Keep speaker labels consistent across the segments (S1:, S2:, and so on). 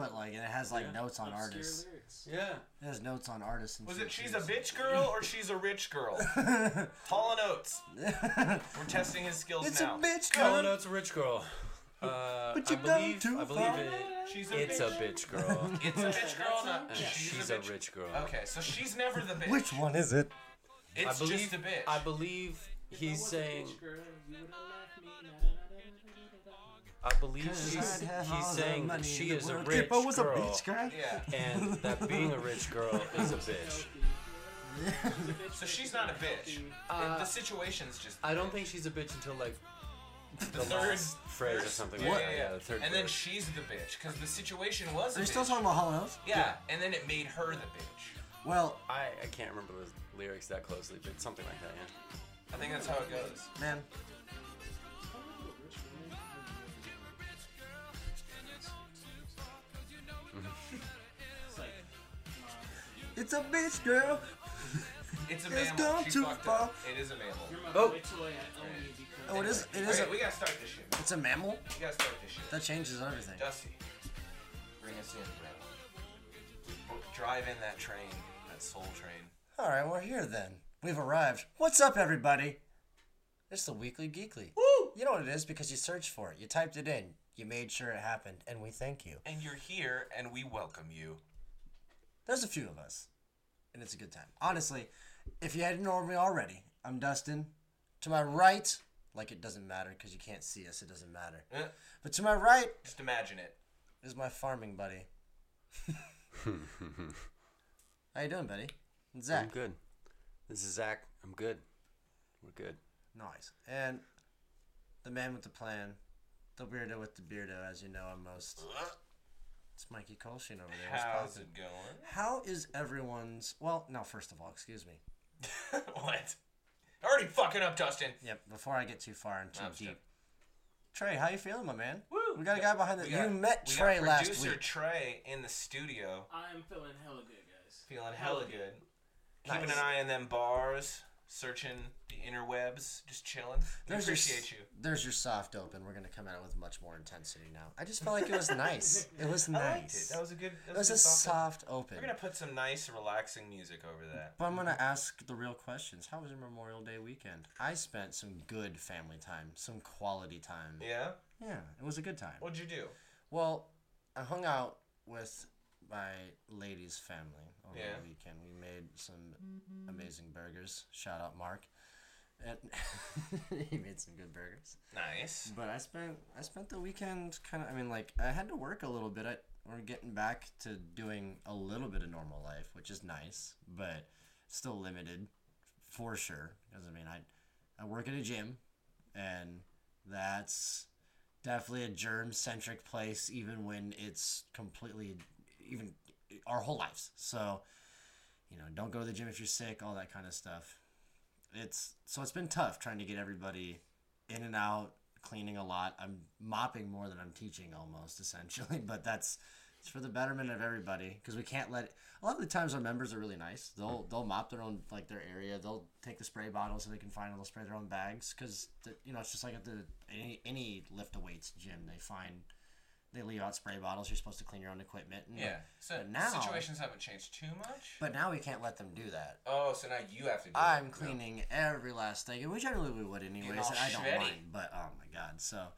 S1: but like it has like
S2: Yeah.
S1: notes on
S3: Obscure
S1: artists.
S3: lyrics.
S2: Yeah.
S1: It has notes on artists and
S4: Was it she's a bitch girl or she's a rich girl? Hall and Oates. We're testing his skills
S1: it's a
S4: now.
S1: bitch
S2: Oh,
S1: girl.
S2: no, it's a rich girl. Uh,
S1: But
S2: I
S1: you've gone
S2: believe,
S1: too
S2: I believe it.
S4: She's a
S2: It's
S4: bitch.
S2: a bitch girl.
S4: It's a bitch girl, not
S2: and
S4: she's,
S2: she's
S4: a
S2: a rich girl.
S4: Okay, so she's never the bitch.
S1: Which one is it?
S4: It's
S2: I believe.
S4: just a bitch.
S2: I believe
S3: If I
S2: he's
S3: was a
S2: saying. I believe he's,
S1: I'd have all
S2: he's saying that she
S1: in
S2: is a rich
S1: If I was a
S2: girl,
S1: bitch girl.
S4: yeah.
S2: and that being a rich girl is a bitch.
S4: So she's not a bitch.
S2: Uh,
S4: the situation's just.
S2: I don't think she's a bitch until like
S4: the
S2: the
S4: third
S2: last phrase or something
S4: Yeah,
S2: like
S4: yeah,
S2: that.
S4: yeah.
S2: Yeah, the third.
S4: and then
S2: verse.
S4: she's the bitch because the situation was.
S1: Are
S4: a
S1: you still
S4: bitch.
S1: talking about Hall and Oates?
S4: Yeah, and then it made her the bitch.
S1: Well,
S2: I, I can't remember the lyrics that closely, but something like that. Yeah.
S4: I think that's how it goes.
S1: man,
S3: it's
S1: a bitch girl.
S4: It's a
S1: It's
S4: mammal.
S1: gone
S4: She
S1: too far.
S4: up. It is a mammal.
S3: you're my
S1: Oh.
S3: boy toy, I own you because
S1: Oh, it is. It is.
S4: Okay,
S1: A,
S4: we gotta start this shit.
S1: it's a mammal.
S4: We gotta start this shit.
S1: That changes everything.
S4: Dusty, bring us in, bro. Drive in that train, that soul train.
S1: All right, we're here then. We've arrived. What's up, everybody? It's the Weekly Geekly.
S4: Woo!
S1: You know what it is because you searched for it. You typed it in. You made sure it happened, and we thank you.
S4: And you're here, and we welcome you.
S1: There's a few of us, and it's a good time. Honestly, if you hadn't known me already, I'm Dustin. To my right, like it doesn't matter because you can't see us, it doesn't matter. But to my right
S4: Just imagine it.
S1: is my farming buddy. How you doing, buddy?
S2: And
S1: Zach.
S2: I'm good. This is Zach. I'm good. We're good.
S1: Nice. And the man with the plan, the weirdo with the beardo, as you know him most. It's Mikey Colshin over there. What's
S4: How's
S1: poppin'?
S4: it going?
S1: How is everyone's? Well, no. First of all, excuse me.
S4: what? Already fucking up, Dustin.
S1: Yep. Before I get too far and too
S4: I'm
S1: deep,
S4: sure.
S1: Trey, how you feeling, my man?
S4: Woo!
S1: We got a guy behind the.
S4: We got-
S1: you met
S4: we
S1: Trey
S4: got
S1: last
S4: producer. Trey in the studio,
S3: I'm feeling hella good, guys.
S4: feeling hella good. Keeping
S1: Nice.
S4: an eye on them bars, searching the interwebs, just chilling. We
S1: There's your
S4: appreciate
S1: s-
S4: you.
S1: There's your soft open. We're gonna come at it with much more intensity now. I just felt like it was nice. It was
S4: I liked it.
S1: nice.
S4: That was a good. That
S1: It was
S4: was,
S1: a
S4: soft.
S1: soft open.
S4: We're gonna put some nice, relaxing music over that.
S1: But I'm gonna ask the real questions. How was your Memorial Day weekend? I spent some good family time, some quality time.
S4: Yeah.
S1: Yeah, it was a good time.
S4: What'd you do?
S1: Well, I hung out with my lady's family over
S4: Yeah.
S1: the weekend. We made some mm-hmm. amazing burgers. Shout out Mark. And he made some good burgers.
S4: Nice.
S1: But I spent I spent the weekend kind of. I mean, like I had to work a little bit. I, we're getting back to doing a little bit of normal life, which is nice, but still limited for sure. Because I mean, I I work at a gym, and that's definitely a germ centric place, even when it's completely even our whole lives. So you know, don't go to the gym if you're sick, all that kind of stuff. It's so it's been tough trying to get everybody in and out, cleaning a lot. I'm mopping more than I'm teaching almost essentially, but that's it's for the betterment of everybody because we can't let a lot of the times our members are really nice. They'll they'll mop their own like their area. They'll take the spray bottle so they can find. They'll spray their own bags because you know it's just like at the any any lift weights gym they find they leave out spray bottles. You're supposed to clean your own equipment. And,
S4: Yeah. So
S1: But now-
S4: situations haven't changed too much.
S1: But now we can't let them do that.
S4: oh, so now you have to do
S1: I'm
S4: it.
S1: cleaning every last thing, which generally we would anyways. And I don't
S4: sweaty.
S1: mind, but oh my god, so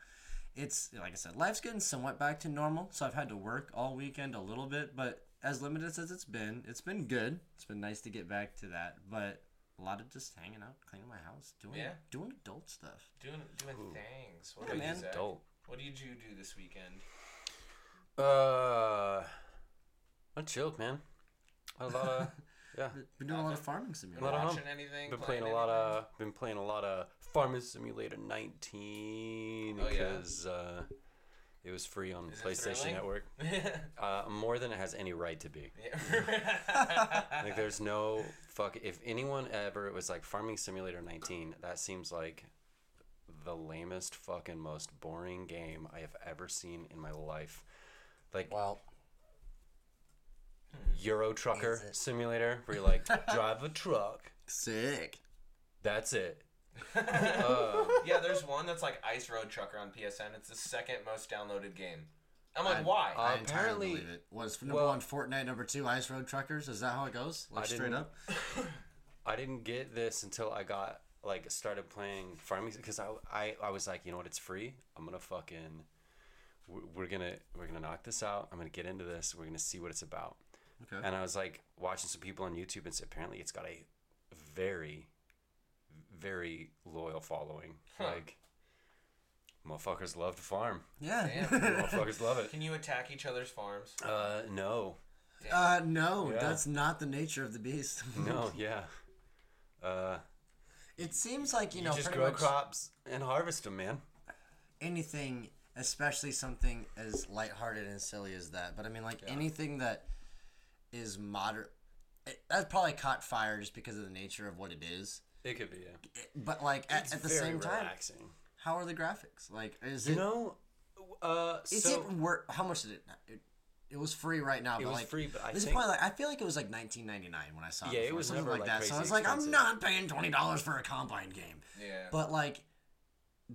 S1: it's like I said, life's getting somewhat back to normal. So I've had to work all weekend a little bit, but as limited as it's been, it's been good. It's been nice to get back to that, but a lot of just hanging out, cleaning my house, doing
S4: Yeah.
S1: doing adult stuff.
S4: Doing doing things. What
S1: Yeah,
S4: about you,
S1: man.
S2: Adult.
S4: What did you do this weekend?
S2: Uh, I chilled, man. A lot of yeah.
S1: Been doing a lot of farming simulator.
S2: Lot of
S4: watching
S2: home.
S4: anything?
S2: Been playing a lot of been playing a lot of Farming Simulator 19
S4: Oh, yeah?
S2: because uh, it was free on
S4: Is
S2: PlayStation? Network. Uh, more than it has any right to be.
S4: Yeah.
S2: Like there's no fuck. If anyone ever was like Farming Simulator 19, that seems like the lamest fucking most boring game I have ever seen in my life. Like
S1: Well,
S2: Euro Trucker Simulator, where you like drive a truck.
S1: sick.
S2: That's it. Uh,
S4: yeah, there's one that's like Ice Road Trucker on PSN. It's the second most downloaded game. I'm like,
S1: I-
S4: why?
S1: I entirely
S2: apparently-
S1: believe it. Was number
S2: well-
S1: one Fortnite, number two Ice Road Truckers. Is that how it goes? Like straight up.
S2: I didn't get this until I got like started playing farming because I, I I was like, you know what, it's free. I'm gonna fucking we're- we're gonna we're gonna knock this out. I'm gonna get into this. We're gonna see what it's about.
S1: Okay.
S2: And I was like watching some people on YouTube, and s- apparently it's got a very, very loyal following.
S4: Huh.
S2: Like, motherfuckers love to farm.
S1: yeah.
S2: motherfuckers love it.
S4: Can you attack each other's farms?
S2: Uh, no,
S1: uh, no,
S2: Yeah.
S1: that's not the nature of the beast.
S2: no, yeah. Uh,
S1: It seems like you,
S2: you,
S1: know
S2: just grow
S1: much
S2: crops and harvest them, man.
S1: anything, especially something as lighthearted and silly as that. But I mean, like anything that is moderate. It, that probably caught fire just because of the nature of what it is.
S2: It could be. Yeah.
S1: But like at, at the
S2: very
S1: same time, how are the graphics? Like, is
S2: You
S1: it?
S2: You know, uh,
S1: is
S2: so
S1: it worth? How much did it? It, it was free right now.
S2: It
S1: but
S2: was
S1: like,
S2: free, but I
S1: this is
S2: think-
S1: probably like I feel like it was like 19.99 when I saw it.
S2: Yeah, it was
S1: something
S2: never,
S1: like
S2: like,
S1: that. So I was like, I'm not paying twenty dollars for a combine game.
S4: Yeah.
S1: But like,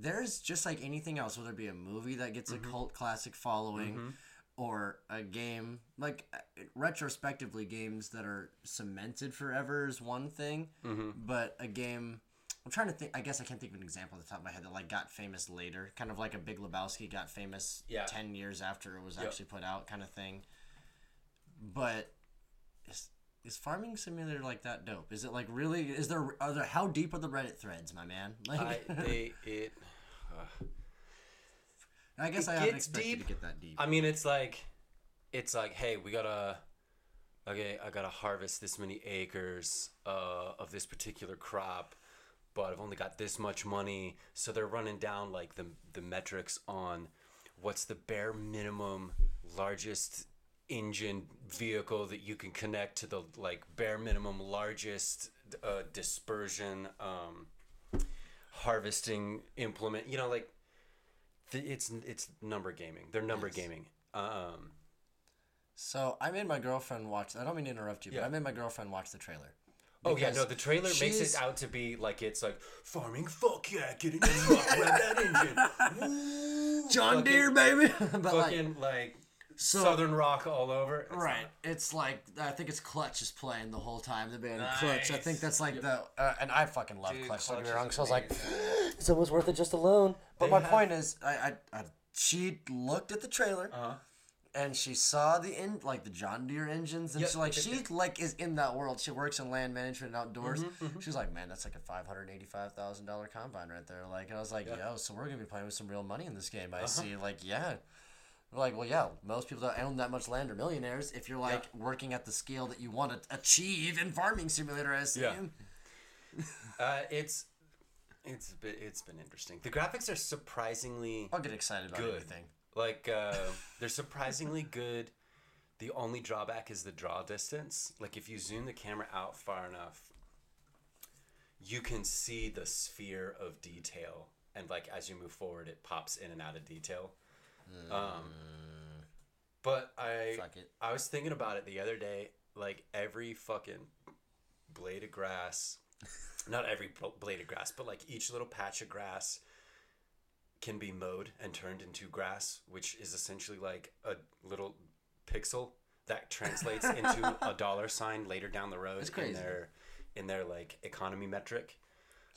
S1: there's just like anything else, whether it be a movie that gets
S2: Mm-hmm.
S1: a cult classic following, or a game like uh, retrospectively games that are cemented forever is one thing,
S2: Mm-hmm.
S1: but a game. I'm trying to think. I guess I can't think of an example at the top of my head that like got famous later, kind of like a Big Lebowski got famous
S2: Yeah.
S1: ten years after it was
S2: Yep.
S1: actually put out, kind of thing. But is is Farming Simulator like that dope? Is it like really? Is there are there how deep are the Reddit threads, my man? Like,
S2: I, they it.
S1: I guess
S2: It
S1: I haven't expected
S2: deep.
S1: to get that deep.
S2: I mean, it's like, it's like, hey, we gotta, okay, I gotta harvest this many acres uh, of this particular crop, but I've only got this much money. So they're running down like the the metrics on what's the bare minimum largest engine vehicle that you can connect to the like bare minimum largest uh, dispersion um, harvesting implement. You know, like th- it's it's number gaming. They're number
S1: Yes.
S2: gaming. Um,
S1: So I made my girlfriend watch. I don't mean to interrupt you,
S2: Yeah.
S1: but I made my girlfriend watch the trailer.
S2: oh yeah, no, the trailer makes it out to be like it's like farming. Fuck yeah, get in the truck, rev that engine. Woo,
S1: John
S2: fucking-
S1: Deere, baby. but like,
S2: Fucking like,
S1: So-
S2: southern rock all over. It's
S1: right,
S2: not-
S1: it's like I think it's Clutch is playing the whole time. The band Clutch. I think that's like the uh, and I fucking love
S4: Dude,
S1: Clutch. Don't get me wrong. So I was like, it's almost worth it just alone. But
S2: They
S1: my
S2: have-
S1: point is, I, I, I she looked at the trailer.
S2: Uh-huh.
S1: and she saw the in like the John Deere engines, and
S2: Yep,
S1: she like she like is in that world. She works in land management and outdoors.
S2: Mm-hmm,
S1: She's like, man, that's like a five hundred eighty five thousand dollar combine right there. Like, and I was like, yo, so we're gonna be playing with some real money in this game.
S2: Uh-huh.
S1: I see. Like, yeah. We're like, well, yeah. Most people that own that much land are millionaires. If you're like working at the scale that you want to achieve in Farming Simulator, I assume.
S2: Yeah. Uh, it's it's been, it's been interesting. The graphics are surprisingly
S1: I'll get excited about
S2: Good.
S1: anything.
S2: like uh, they're surprisingly good. The only drawback is the draw distance. Like if you zoom the camera out far enough, you can see the sphere of detail, and like as you move forward, it pops in and out of detail. Um, but I. I was thinking about it the other day. Like every fucking blade of grass, not every blade of grass, but like each little patch of grass can be mowed and turned into grass, which is essentially like a little pixel that translates into a dollar sign later down the road in their in their like economy metric.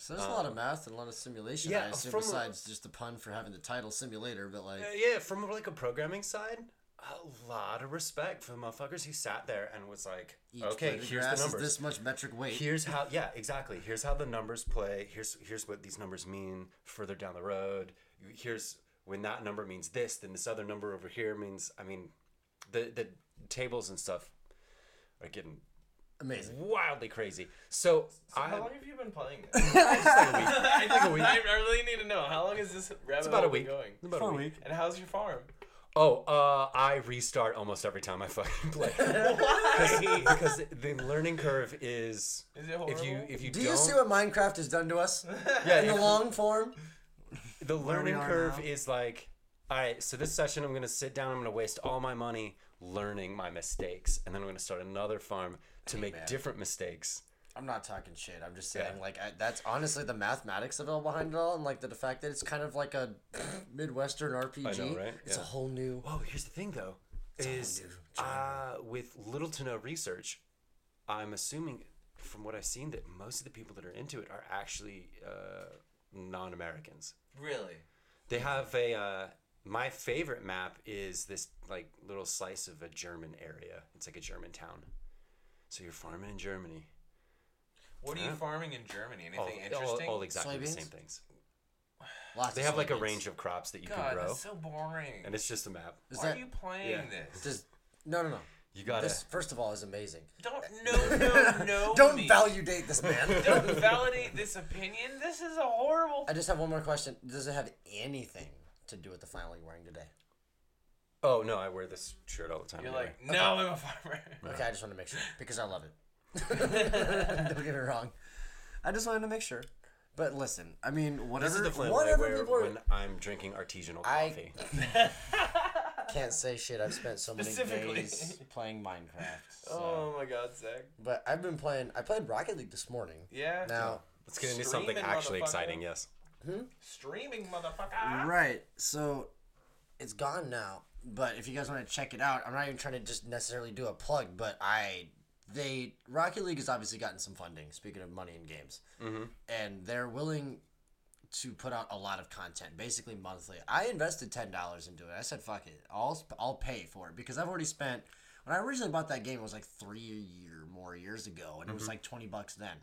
S1: So there's a lot of math and a lot of simulation.
S2: yeah,
S1: I assume,
S2: from
S1: besides just the pun for having the title simulator, but like.
S2: Uh, yeah, from like a programming side, a lot of respect for the motherfuckers who sat there and was like,
S1: Each
S2: okay, here's the numbers.
S1: this much metric weight.
S2: Here's how, yeah, exactly. Here's how the numbers play. Here's here's what these numbers mean further down the road. Here's when that number means this, then this other number over here means. I mean, the the tables and stuff are getting
S1: Amazing.
S2: wildly crazy. So,
S4: So
S2: I
S4: how long have you been playing this?
S2: I think a week.
S4: I, I really need to know how long is this rabbit
S2: It's about a
S4: hole been
S2: week.
S4: going?
S2: About
S1: For
S2: a
S1: a
S2: week.
S1: week.
S4: And how's your farm?
S2: Oh, uh, I restart almost every time I fucking play.
S4: Why?
S2: because the learning curve is
S4: Is it horrible?
S2: if you if you
S1: Do
S2: don't
S1: you see what Minecraft has done to us
S2: yeah
S1: in the long form?
S2: the learning curve
S1: now?
S2: is like all right so this session i'm going to sit down i'm going to waste all my money learning my mistakes and then i'm going to start another farm to make
S1: Amen.
S2: different mistakes
S1: I'm not talking shit. I'm just saying,
S2: Yeah.
S1: like, I, that's honestly the mathematics of it all behind it all, and like the fact that it's kind of like a midwestern RPG.
S2: Know, right?
S1: It's a whole new.
S2: Whoa, here's the thing though,
S1: a whole
S2: is
S1: new
S2: uh, with little to no research, I'm assuming from what I've seen that most of the people that are into it are actually uh, non-Americans.
S4: Really?
S2: They have a uh, my favorite map is this like little slice of a German area. It's like a German town. So you're farming in Germany.
S4: What are you
S2: Yeah.
S4: farming in Germany?
S2: All,
S4: Anything
S2: all,
S4: interesting?
S2: all exactly the
S1: Soybeans?
S2: same things.
S1: Lots
S2: They
S1: of
S2: have like a
S1: soybeans.
S2: range of crops that you
S4: God,
S2: can grow,
S4: that's so boring.
S2: and it's just a map.
S1: Is
S4: Why
S1: that
S4: are you playing
S2: yeah.
S4: this?
S1: does no no no?
S2: You gotta.
S1: This first of all is amazing.
S4: Don't no no no.
S1: Don't
S4: me.
S1: validate this man.
S4: Don't validate this opinion. This is a horrible.
S1: I just have one more question. Does it have anything to do with the flannel you're wearing today?
S2: Oh no, I wear this shirt all the time.
S4: You're
S2: anyway.
S4: like, no, I'm a farmer.
S1: Okay, I just wanted to make sure because I love it. Don't get me wrong. I just wanted to make sure. But listen, I mean, whatever,
S2: this is the flannel I
S1: whatever
S2: wear
S1: people are,
S2: when I'm drinking artisanal
S1: I-
S2: coffee.
S1: can't say shit. I've spent so many
S4: Specifically.
S1: days playing Minecraft. So.
S4: Oh my God, Zach.
S1: But I've been playing. I played Rocket League this morning.
S4: Yeah.
S1: Now,
S2: Let's get into something
S4: Streaming,
S2: actually
S4: motherfucker.
S2: exciting. Yes. Hmm?
S4: Streaming, motherfucker.
S1: right. So it's gone now. But if you guys want to check it out, I'm not even trying to just necessarily do a plug. But I, they Rocket League has obviously gotten some funding. Speaking of money in games,
S2: Mm-hmm.
S1: and they're willing to put out a lot of content, basically monthly. I invested ten dollars into it. I said, "Fuck it, I'll I'll pay for it," because I've already spent. When I originally bought that game, it was like three or more years ago, and it was like twenty bucks then.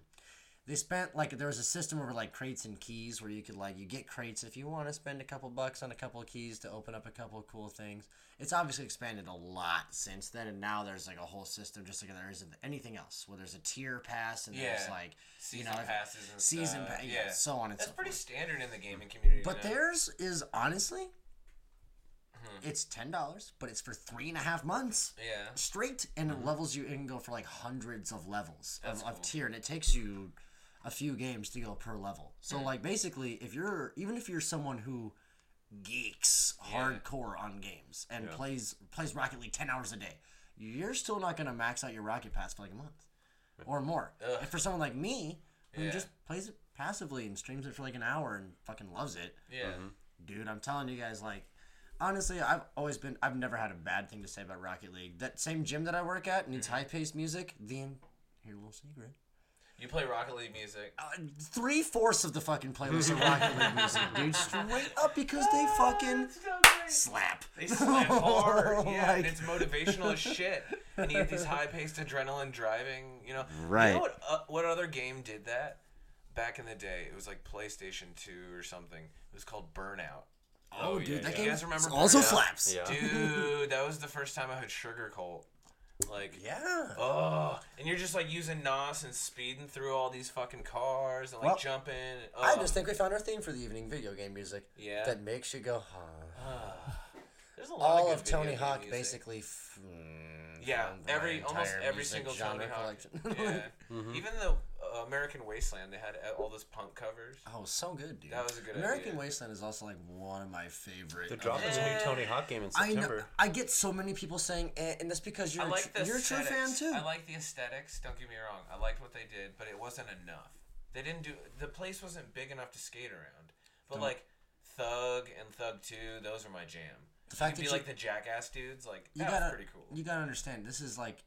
S1: They spent like there was a system over like crates and keys where you could like you get crates if you want to spend a couple bucks on a couple of keys to open up a couple of cool things. It's obviously expanded a lot since then, and now there's like a whole system just like there isn't anything else. Where there's a tier pass and there's like
S4: Season
S1: you know
S4: passes and
S1: season pa- yeah, so on and so forth.
S4: That's
S1: so
S4: pretty
S1: forth.
S4: standard in the gaming community.
S1: But
S4: now.
S1: theirs is honestly,
S4: Mm-hmm.
S1: it's ten dollars, but it's for three and a half months
S4: Yeah.
S1: straight, and it levels you. It can go for like hundreds of levels
S4: That's
S1: of, of tier, and it takes you a few games to go per level. So hmm. like basically, if you're even if you're someone who geeks
S4: Yeah.
S1: hardcore on games and
S2: Yeah.
S1: plays plays Rocket League ten hours a day, you're still not gonna max out your Rocket Pass for like a month or more.
S4: Ugh.
S1: And for someone like me who
S4: Yeah.
S1: just plays it passively and streams it for like an hour and fucking loves it,
S4: Yeah. Mm-hmm.
S1: dude, I'm telling you guys, like, honestly, I've always been, I've never had a bad thing to say about Rocket League. That same gym that I work at needs mm-hmm. high paced music. The en- here, a little secret.
S4: You play Rocket League music.
S1: Uh, Three fourths of the fucking playlist are Rocket League music, dude. Straight up because they fucking slap.
S4: They slap hard. Yeah, and
S1: Like-
S4: it's motivational as shit. And you get these high paced adrenaline driving. You know. You
S1: Right.
S4: know what? Uh, what other game did that? Back in the day, it was like PlayStation Two or something. It was called Burnout.
S1: Oh, dude, that
S4: You
S1: game
S4: guys remember
S1: also
S4: Burnout?
S1: slaps.
S2: Yeah.
S4: Dude, that was the first time I heard Sugarcult. Like,
S1: Yeah.
S4: oh, and you're just like using NOS and speeding through all these fucking cars and like
S1: Well,
S4: jumping. and-
S1: I
S4: oh.
S1: just think we found our theme for the evening video game music.
S4: Yeah.
S1: That makes you go, huh.
S4: There's a lot
S1: All
S4: of,
S1: of
S4: good
S1: Tony
S4: game
S1: Hawk
S4: music.
S1: basically. F- mm,
S4: Yeah, every almost every single
S1: genre
S4: Tony Hawk.
S1: collection.
S4: Yeah, even the uh, American Wasteland, they had uh, all those punk covers.
S1: Oh, so good, dude.
S4: That was a good
S1: American
S4: idea.
S1: Wasteland is also like one of my favorite.
S2: They're dropping a new Tony Hawk game in
S1: I
S2: September.
S1: know. I get so many people saying, eh, and that's because you're
S4: like
S1: tr- you're a true fan too.
S4: I like the aesthetics. Don't get me wrong. I liked what they did, but it wasn't enough. They didn't do. The place wasn't big enough to skate around. But like Thug and Thug Two, those are my jam.
S1: The fact
S4: to be
S1: that you-
S4: like the jackass dudes, like
S1: you
S4: that
S1: gotta
S4: was pretty cool.
S1: you gotta understand. This is like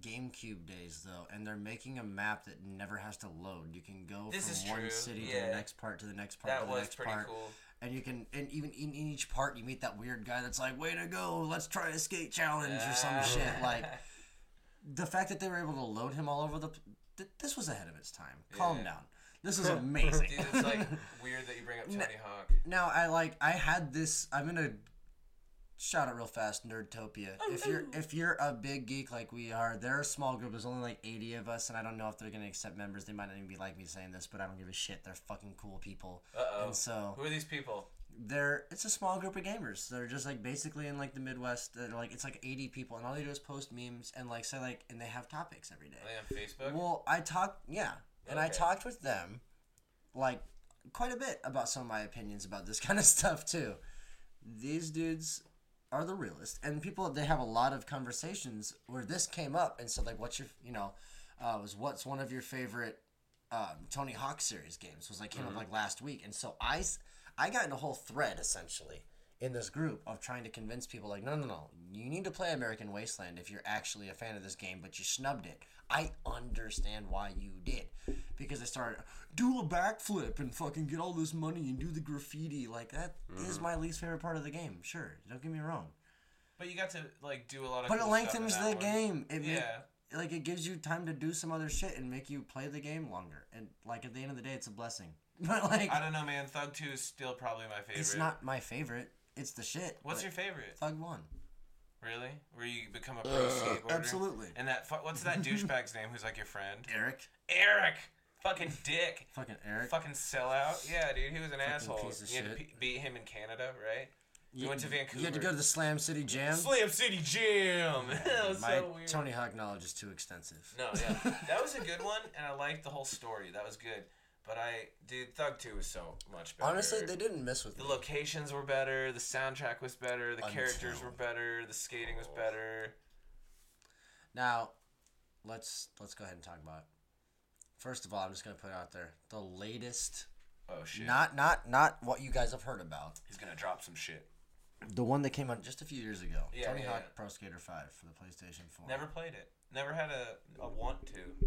S1: GameCube days though, and they're making a map that never has to load. You can go
S4: This is
S1: from one
S4: true,
S1: city to the next part to the next part
S4: that
S1: to the
S4: was
S1: next
S4: pretty
S1: part.
S4: cool.
S1: And you can, and even in, in each part, you meet that weird guy that's like, "Way to go! Let's try a skate challenge or some shit." Like the fact that they were able to load him all over the. Th- this was ahead of its time. Calm down. This is amazing.
S4: Dude, it's like weird that you bring up Tony Hawk.
S1: Now I like I had this. I'm gonna shout it real fast, Nerdtopia. Oh, if you're if you're a big geek like we are, they're a small group. There's only like 80 of us, and I don't know if they're gonna accept members. They might not even be like me saying this, but I don't give a shit. They're fucking cool people.
S4: Uh-oh.
S1: And so
S4: Who are these people?
S1: they're it's a small group of gamers. They're just like basically in like the Midwest. They're like it's like 80 people, and all they do is post memes and like say like and they have topics every day.
S4: Are they on Facebook?
S1: Well, I talked, yeah, and I talked with them, like, quite a bit about some of my opinions about this kind of stuff too. These dudes are the realest, and people they have a lot of conversations where this came up, and so like, what's your, you know, uh, was what's one of your favorite um, Tony Hawk series games? Was like came up like last week, and so I I got in a whole thread essentially in this group of trying to convince people like no no no. You need to play American Wasteland if you're actually a fan of this game, but you snubbed it. I understand why you did because they started do a backflip and fucking get all this money and do the graffiti like that is mm-hmm. my least favorite part of the game. Sure, don't get me wrong.
S4: But you got to like do a lot of.
S1: But it
S4: cool stuff in
S1: lengthens
S4: that
S1: the
S4: one.
S1: game. It
S4: Yeah.
S1: ma- like it gives you time to do some other shit and make you play the game longer. And like at the end of the day, it's a blessing. But like,
S4: I don't know, man. Thug Two is still probably my favorite.
S1: it's not my favorite. It's the shit.
S4: What's your favorite?
S1: Thug One?
S4: Really? Where you become a pro uh, skateboarder?
S1: Absolutely.
S4: And that what's that douchebag's name? Who's like your friend?
S1: Eric,
S4: Eric. Fucking dick.
S1: fucking Eric.
S4: Fucking sellout. Yeah, dude. He was an asshole.
S1: piece of
S4: you had to
S1: shit.
S4: beat him in Canada, right?
S1: You
S4: went to Vancouver.
S1: You had to go to the Slam City Jam.
S4: Slam City Jam. that was
S1: my
S4: so weird.
S1: Tony Hawk knowledge is too extensive.
S4: No, yeah, that was a good one, and I liked the whole story. That was good. But I, dude, Thug Two was so much better.
S1: Honestly, they didn't miss with
S4: the
S1: me.
S4: locations were better. The soundtrack was better. The characters were better. The skating was better.
S1: Now, let's let's go ahead and talk about. First of all, I'm just gonna put it out there the latest,
S4: Oh shit!
S1: not not not what you guys have heard about.
S4: He's gonna drop some shit.
S1: The one that came out just a few years ago.
S4: Yeah,
S1: Tony
S4: yeah,
S1: Hawk
S4: yeah.
S1: Pro Skater 5 for the PlayStation 4.
S4: Never played it. Never had a, a want to.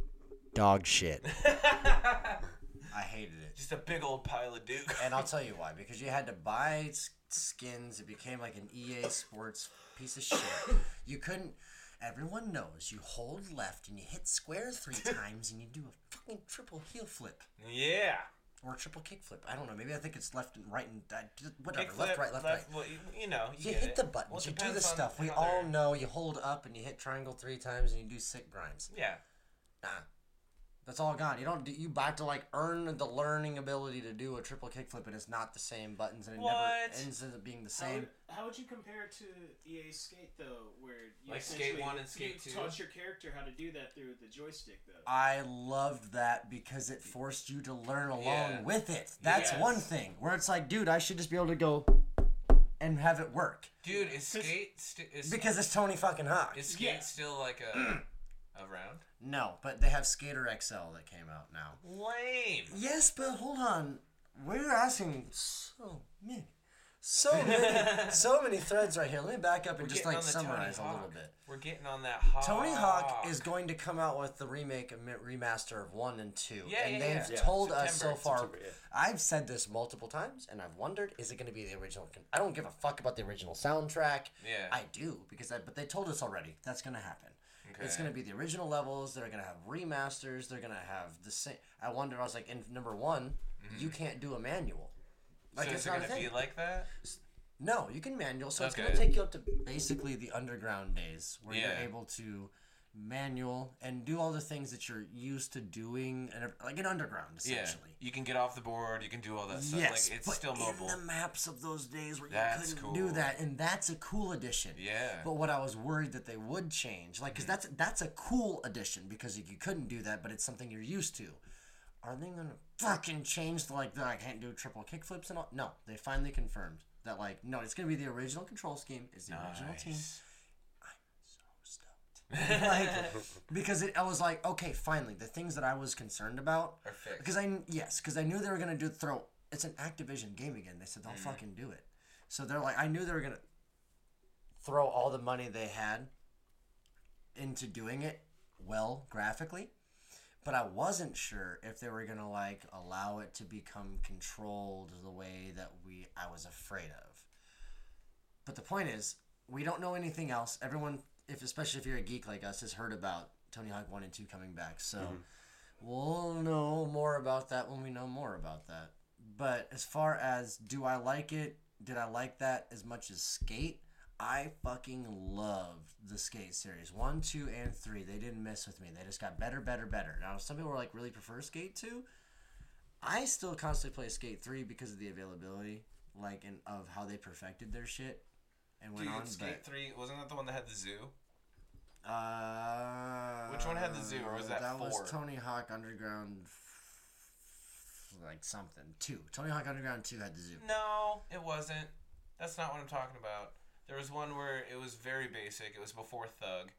S1: Dog shit. I hated it.
S4: Just a big old pile of duke.
S1: And I'll tell you why. Because you had to buy skins. It became like an EA Sports piece of shit. You couldn't. Everyone knows you hold left and you hit square three times and you do a fucking triple heel flip.
S4: yeah.
S1: Or a triple kick flip. I don't know. Maybe I think it's left and right and uh, whatever. Left, right, left, right.
S4: Well, you, you know, you,
S1: You
S4: get
S1: hit
S4: it.
S1: the buttons.
S4: Well,
S1: you do the stuff. We all know you hold up and you hit triangle three times and you do sick grinds.
S4: Yeah.
S1: Nah. That's all gone. You don't. You have to like earn the learning ability to do a triple kickflip, and it's not the same buttons, and it
S4: What?
S1: never ends up being the
S3: How
S1: same.
S3: would, how would you compare it to EA Skate though, where you
S4: Like Skate
S3: essentially-
S4: 1 and Skate
S3: you
S4: 2?
S3: taught your character how to do that through the joystick though?
S1: I loved that because it forced you to learn along
S4: Yeah.
S1: with it. That's
S4: Yes.
S1: one thing. Where it's like, dude, I should just be able to go and have it work
S4: Dude, is skate st- is
S1: because it's Tony fucking Hawk.
S4: is skate
S3: Yeah.
S4: still like a around?
S1: No, but they have Skater XL that came out now.
S4: Lame.
S1: Yes, but hold on. We're asking so many, so many, so many threads right here. Let me back up and
S4: We're
S1: just
S4: getting
S1: like
S4: on the Tony
S1: summarize a little bit.
S4: We're getting on that hawk.
S1: Tony Hawk is going to come out with the remake and remaster of one and two,
S4: Yeah,
S1: and
S4: yeah,
S1: they've
S4: yeah. Yeah,
S1: told us so
S4: September,
S1: far.
S2: September, yeah.
S1: I've said this multiple times, and I've wondered: is it going to be the original? con- I don't give a fuck about the original soundtrack.
S4: Yeah.
S1: I do because I, but they told us already that's going to happen. It's going to be the original levels. They're going to have remasters. They're going to have the same. I wonder. I was like, in number one, you can't do a manual. Like
S4: Mm-hmm. so
S1: it's
S4: is it
S1: not
S4: gonna be like that?
S1: No, you can manual. So it's gonna take you up to basically the underground days where
S4: Yeah.
S1: you're able to manual and do all the things that you're used to doing and like an underground essentially.
S4: Yeah. You can get off the board. You can do all that stuff.
S1: Yes,
S4: like it's
S1: but
S4: still mobile.
S1: in the maps of those days where you couldn't do that, and that's a cool addition.
S4: Yeah.
S1: But what I was worried that they would change, like, because
S4: Mm-hmm.
S1: that's that's a cool addition because you couldn't do that, but it's something you're used to. Are they gonna fucking change the, like that? I can't do triple kickflips and all. No, they finally confirmed that like no, it's gonna be the original control scheme. It's the original team.
S4: Nice.
S1: So stoked. like because it, I was like, okay, finally, the things that I was concerned about
S4: Are fixed.
S1: because I yes, because I knew they were gonna do throw. It's an Activision game again. They said they'll
S4: Mm-hmm.
S1: fucking do it. So they're like, I knew they were gonna throw all the money they had into doing it well graphically, but I wasn't sure if they were gonna like allow it to become controlled the way that we I was afraid of. But the point is, we don't know anything else. Everyone, if especially if you're a geek like us, has heard about Tony Hawk One and Two coming back. So mm-hmm. we'll know more about that when we know more about that. But as far as do I like it? Did I like that as much as Skate? I fucking loved the Skate series. One, two, and three. They didn't mess with me. They just got better, better, better. Now some people were like really prefer Skate two. I still constantly play Skate three because of the availability, like and of how they perfected their shit and went
S4: Dude,
S1: on.
S4: Skate
S1: but,
S4: Three wasn't that the one that had the zoo?
S1: uh,
S4: Which one had the zoo, or was that
S1: that
S4: four?
S1: was Tony Hawk Underground, f- like something two. Tony Hawk Underground two had the zoo.
S4: No, it wasn't. That's not what I'm talking about. There was one where it was very basic. It was before Thug,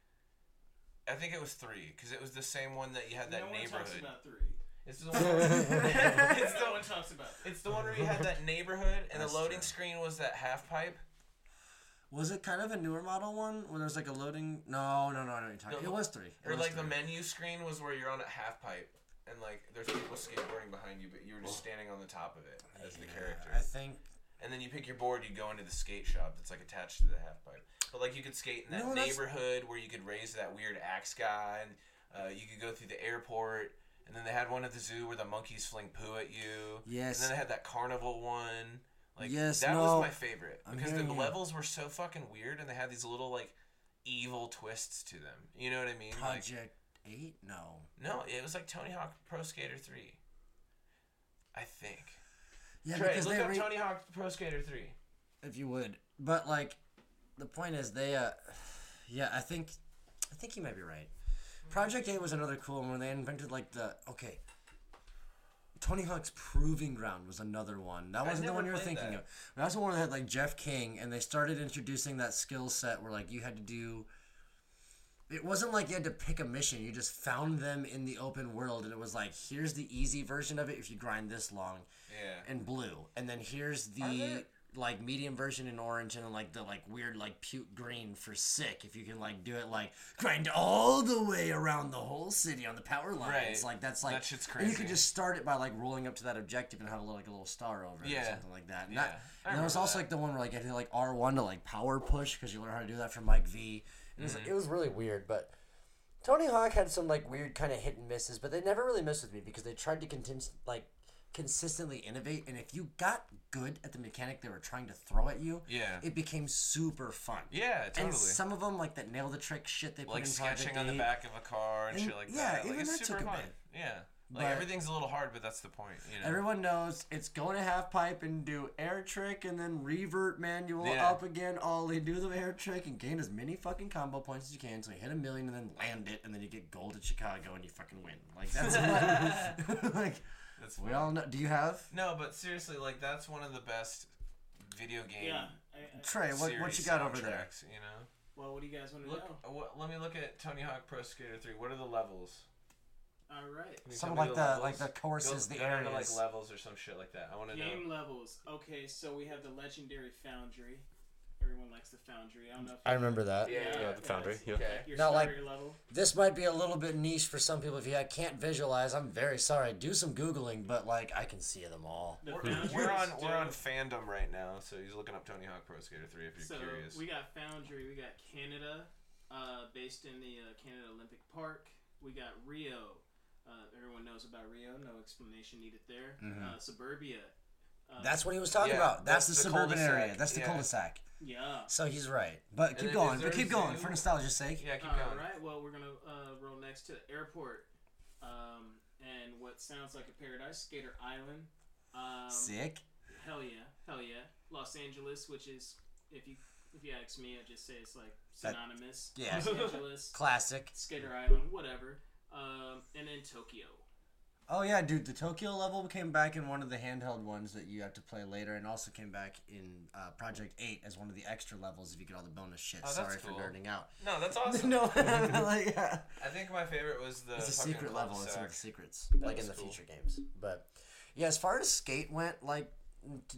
S4: I think it was three because it was the same one that you had that
S3: no one talks
S4: neighborhood.
S3: about three.
S4: It's the one. it's
S3: no one talks about.
S4: it's the one where you had that neighborhood and
S1: That's
S4: the loading
S1: true.
S4: screen was that half pipe.
S1: Was it kind of a newer model one where there's like a loading? No, no, no, I know you're talking.
S4: No,
S1: it was three. It
S4: Or
S1: was
S4: like the menu screen was where you're on a half pipe and like there's people skateboarding behind you, but you were just standing on the top of it as the
S1: Yeah,
S4: character.
S1: I think.
S4: And then you pick your board, you go into the skate shop that's like attached to the half pipe. But like you could skate in that
S1: No,
S4: neighborhood where you could raise that weird axe guy, and uh, you could go through the airport. And then they had one at the zoo where the monkeys fling poo at you.
S1: Yes.
S4: And then they had that carnival one. Like
S1: Yes,
S4: that
S1: no,
S4: was my favorite because the
S1: you.
S4: levels were so fucking weird, and they had these little like evil twists to them. You know what I mean? Like,
S1: Project Eight? No.
S4: no, it was like Tony Hawk Pro Skater Three. I think.
S1: Yeah,
S4: Trey,
S1: because
S4: look up
S1: re-
S4: Tony Hawk Pro Skater Three.
S1: if you would. But like, the point is they. uh Yeah, I think, I think you might be right. Project Eight was another cool one when they invented like the okay. Tony Hawk's Proving Ground was another one. That wasn't the one you were thinking
S4: that.
S1: of. That's the one that had like Jeff King, and they started introducing that skill set where like you had to do. It wasn't like you had to pick a mission. You just found them in the open world, and it was like, here's the easy version of it if you grind this long,
S4: Yeah.
S1: in blue, and then here's the like medium version in orange, and then like the like weird like puke green for sick. If you can like do it like grind all the way around the whole city on the power lines,
S4: Right.
S1: like that's like
S4: That shit's
S1: And you could just start it by like rolling up to that objective and have a little, like a little star over it or something like that. And,
S4: Yeah.
S1: that, and there was also
S4: that.
S1: like the one where like I did like R one to like power push because you learn how to do that from Mike V. It, was,
S4: Mm-hmm.
S1: it was really weird, but Tony Hawk had some like weird kind of hit and misses, but they never really messed with me because they tried to continue like consistently innovate. And if you got good at the mechanic they were trying to throw at you,
S4: Yeah.
S1: it became super fun.
S4: Yeah, totally.
S1: And some of them like that nail the trick shit they put
S4: like
S1: in Project
S4: skitching on the back of a car and,
S1: And,
S4: shit like
S1: yeah,
S4: that. Like,
S1: even that took a
S4: fun.
S1: bit.
S4: Yeah. Like
S1: But-
S4: everything's a little hard, but that's the point. You know.
S1: Everyone knows it's going to half pipe and do air trick and then revert manual
S4: Yeah.
S1: up again, ollie, do the air trick and gain as many fucking combo points as you can. So you hit a million and then land it and then you get gold at Chicago and you fucking win. Like that's like
S4: That's
S1: we
S4: fun.
S1: all know. Do you have
S4: No, but seriously, like that's one of the best video game.
S3: Yeah. I, I,
S1: Trey? What what you got over there?
S4: soundtracks, You know.
S3: well, what do you guys want to
S4: Look,
S3: know?
S4: what, let me look at Tony Hawk Pro Skater Three. What are the levels?
S3: All right.
S4: Can
S1: Some
S4: tell
S1: like
S4: me
S1: the like the courses,
S4: Go-
S1: the
S4: go down to,
S1: areas.
S4: like levels or some shit like that. I want to know.
S3: Game levels. Okay, so we have the legendary Foundry. Everyone likes the Foundry. I don't know if
S1: I
S3: you-
S1: remember that.
S4: Yeah,
S2: Yeah, the Foundry. Yeah.
S4: Okay.
S3: Your
S1: Now, like-
S3: level.
S1: This might be a little bit niche for some people. If you can't visualize, I'm very sorry. Do some googling, but like I can see them all.
S3: The
S4: We're, on we're on fandom right now, so he's looking up Tony Hawk Pro Skater Three if you're
S3: So
S4: curious.
S3: we got Foundry, we got Canada, uh, based in the uh, Canada Olympic Park. We got Rio. Uh, everyone knows about Rio. No explanation needed there. Uh, Suburbia. Uh,
S1: That's what he was talking
S4: Yeah,
S1: about. That's,
S4: that's
S1: the,
S4: the
S1: suburban area.
S4: cul-de-sac,
S1: That's the
S4: yeah.
S1: cul-de-sac.
S3: yeah.
S1: So he's right. But keep going. But keep going for nostalgia's sake.
S4: yeah, keep
S3: All
S4: going.
S3: right. Well, we're gonna uh, roll next to the airport, um, and what sounds like a paradise, Skater Island. Um,
S1: Sick.
S3: Hell yeah, hell yeah. Los Angeles, which is if you if you ask me, I just say it's like
S1: That-
S3: synonymous.
S1: yeah.
S3: Los Angeles,
S1: Classic.
S3: Skater Island, whatever. Um, and then Tokyo.
S1: Oh yeah, dude. The Tokyo level came back in one of the handheld ones that you have to play later, and also came back in uh, Project Eight as one of the extra levels if you get all the bonus shit.
S4: Oh,
S1: Sorry
S4: cool.
S1: for nerding out.
S4: No, that's awesome.
S1: no, like, yeah.
S4: I think my favorite was the.
S1: it's a secret level. It's one of the secrets, like in the
S4: cool.
S1: future games. But yeah, as far as skate went, like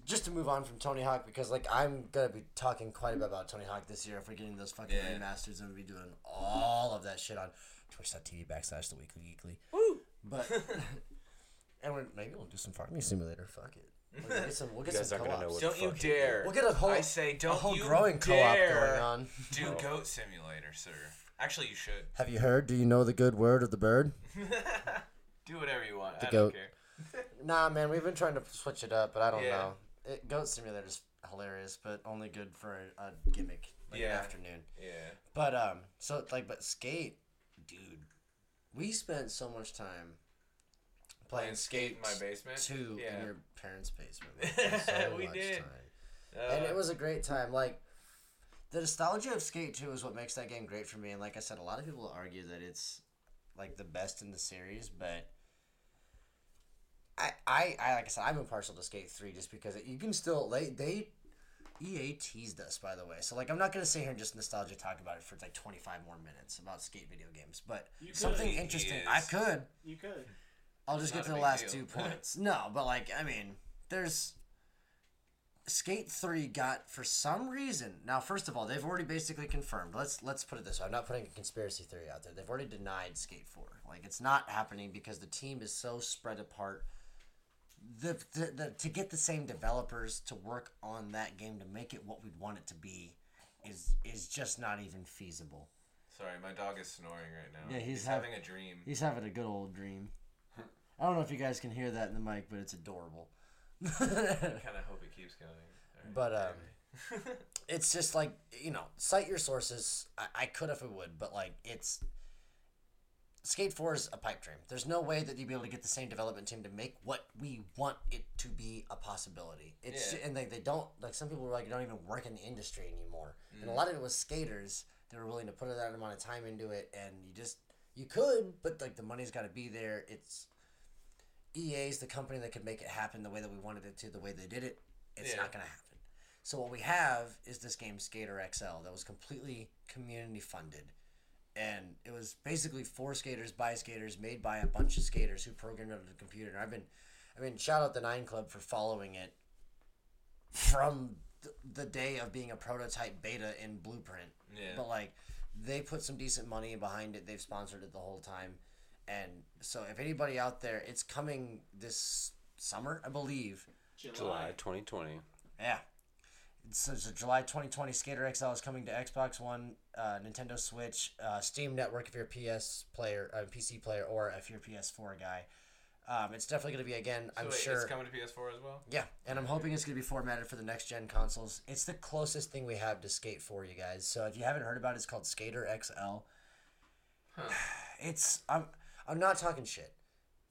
S1: just to move on from Tony Hawk because like I'm gonna be talking quite a bit about Tony Hawk this year if we're getting those fucking
S4: Yeah.
S1: remasters and we'll be doing all of that shit on Twitch.tv backslash the Weekly Geekly. But and we're, maybe we'll do some farming simulator. Fuck it. We'll get some. We'll get
S2: You guys
S1: some
S2: aren't gonna know
S1: co-ops.
S2: what-
S4: Don't you dare.
S1: We'll get a whole.
S4: I say, don't
S1: whole
S4: you
S1: growing co-op
S4: dare
S1: going on.
S4: do Goat Simulator, sir. Actually, you should.
S1: Have you heard? Do you know the good word of the bird?
S4: do whatever you want.
S1: The
S4: I
S1: goat.
S4: don't care.
S1: Nah, man, we've been trying to switch it up, but I don't
S4: Yeah.
S1: know. It, Goat Simulator's hilarious, but only good for a, a gimmick, like an
S4: Yeah.
S1: afternoon.
S4: Yeah.
S1: But um, so like, but skate, dude, we spent so much time playing
S4: skate in my basement.
S1: two
S4: Yeah.
S1: in your parents' basement. So
S4: We
S1: much
S4: did.
S1: time.
S4: Uh,
S1: and it was a great time. Like the nostalgia of Skate Two is what makes that game great for me. And like I said, a lot of people argue that it's like the best in the series, but I, I, I like I said, I'm impartial to Skate Three just because it, you can still they they EA teased us, by the way. So like, I'm not gonna sit here and just nostalgia talk about it for like 25 more minutes about skate video games, but
S3: You
S1: something interesting. I could.
S3: You could.
S1: I'll just
S4: Not
S1: get to the last
S4: deal.
S1: two points. no, but like, I mean, there's Skate 3 got for some reason. Now, first of all, they've already basically confirmed. Let's let's put it this way. I'm not putting a conspiracy theory out there. They've already denied Skate 4. Like it's not happening because the team is so spread apart. The, the, the to get the same developers to work on that game to make it what we'd want it to be is is just not even feasible.
S4: Sorry, my dog is snoring right now.
S1: Yeah, he's hav-
S4: having a dream.
S1: He's having a good old dream. I don't know if you guys can hear that in the mic, but it's adorable.
S4: I kind of hope it keeps going. Alright,
S1: But, um, it's just like you know cite your sources i, I could if it would but like it's skate 4 is a pipe dream. There's no way that you'd be able to get the same development team to make what we want it to be a possibility. It's
S4: Yeah.
S1: and they, they don't like some people were like don't even work in the industry anymore. And a mm. lot of it was skaters that were willing to put that amount of time into it and you just you could but like the money's got to be there. It's EA's the company that could make it happen the way that we wanted it to the way they did it. It's
S4: Yeah.
S1: not going to happen. So what we have is this game Skater XL that was completely community funded. And it was basically for skaters by skaters, made by a bunch of skaters who programmed it on the computer. And I've been I mean, shout out the Nine Club for following it from th- the day of being a prototype beta in Blueprint.
S4: Yeah.
S1: But like they put some decent money behind it. They've sponsored it the whole time. And so if anybody out there, it's coming this summer, I believe.
S2: July 2020.
S1: Yeah. So, so July 2020, Skater XL is coming to Xbox One, uh, Nintendo Switch, uh, Steam Network if you're a PS player, uh, PC player, or if you're a PS4 guy. Um, it's definitely going to be again.
S4: So
S1: I'm
S4: wait,
S1: sure.
S4: it's coming to PS4 as well.
S1: Yeah, and I'm hoping it's going to be formatted for the next gen consoles. It's the closest thing we have to Skate 4, you guys. So if you haven't heard about it, it's called Skater XL. It's I'm I'm not talking shit,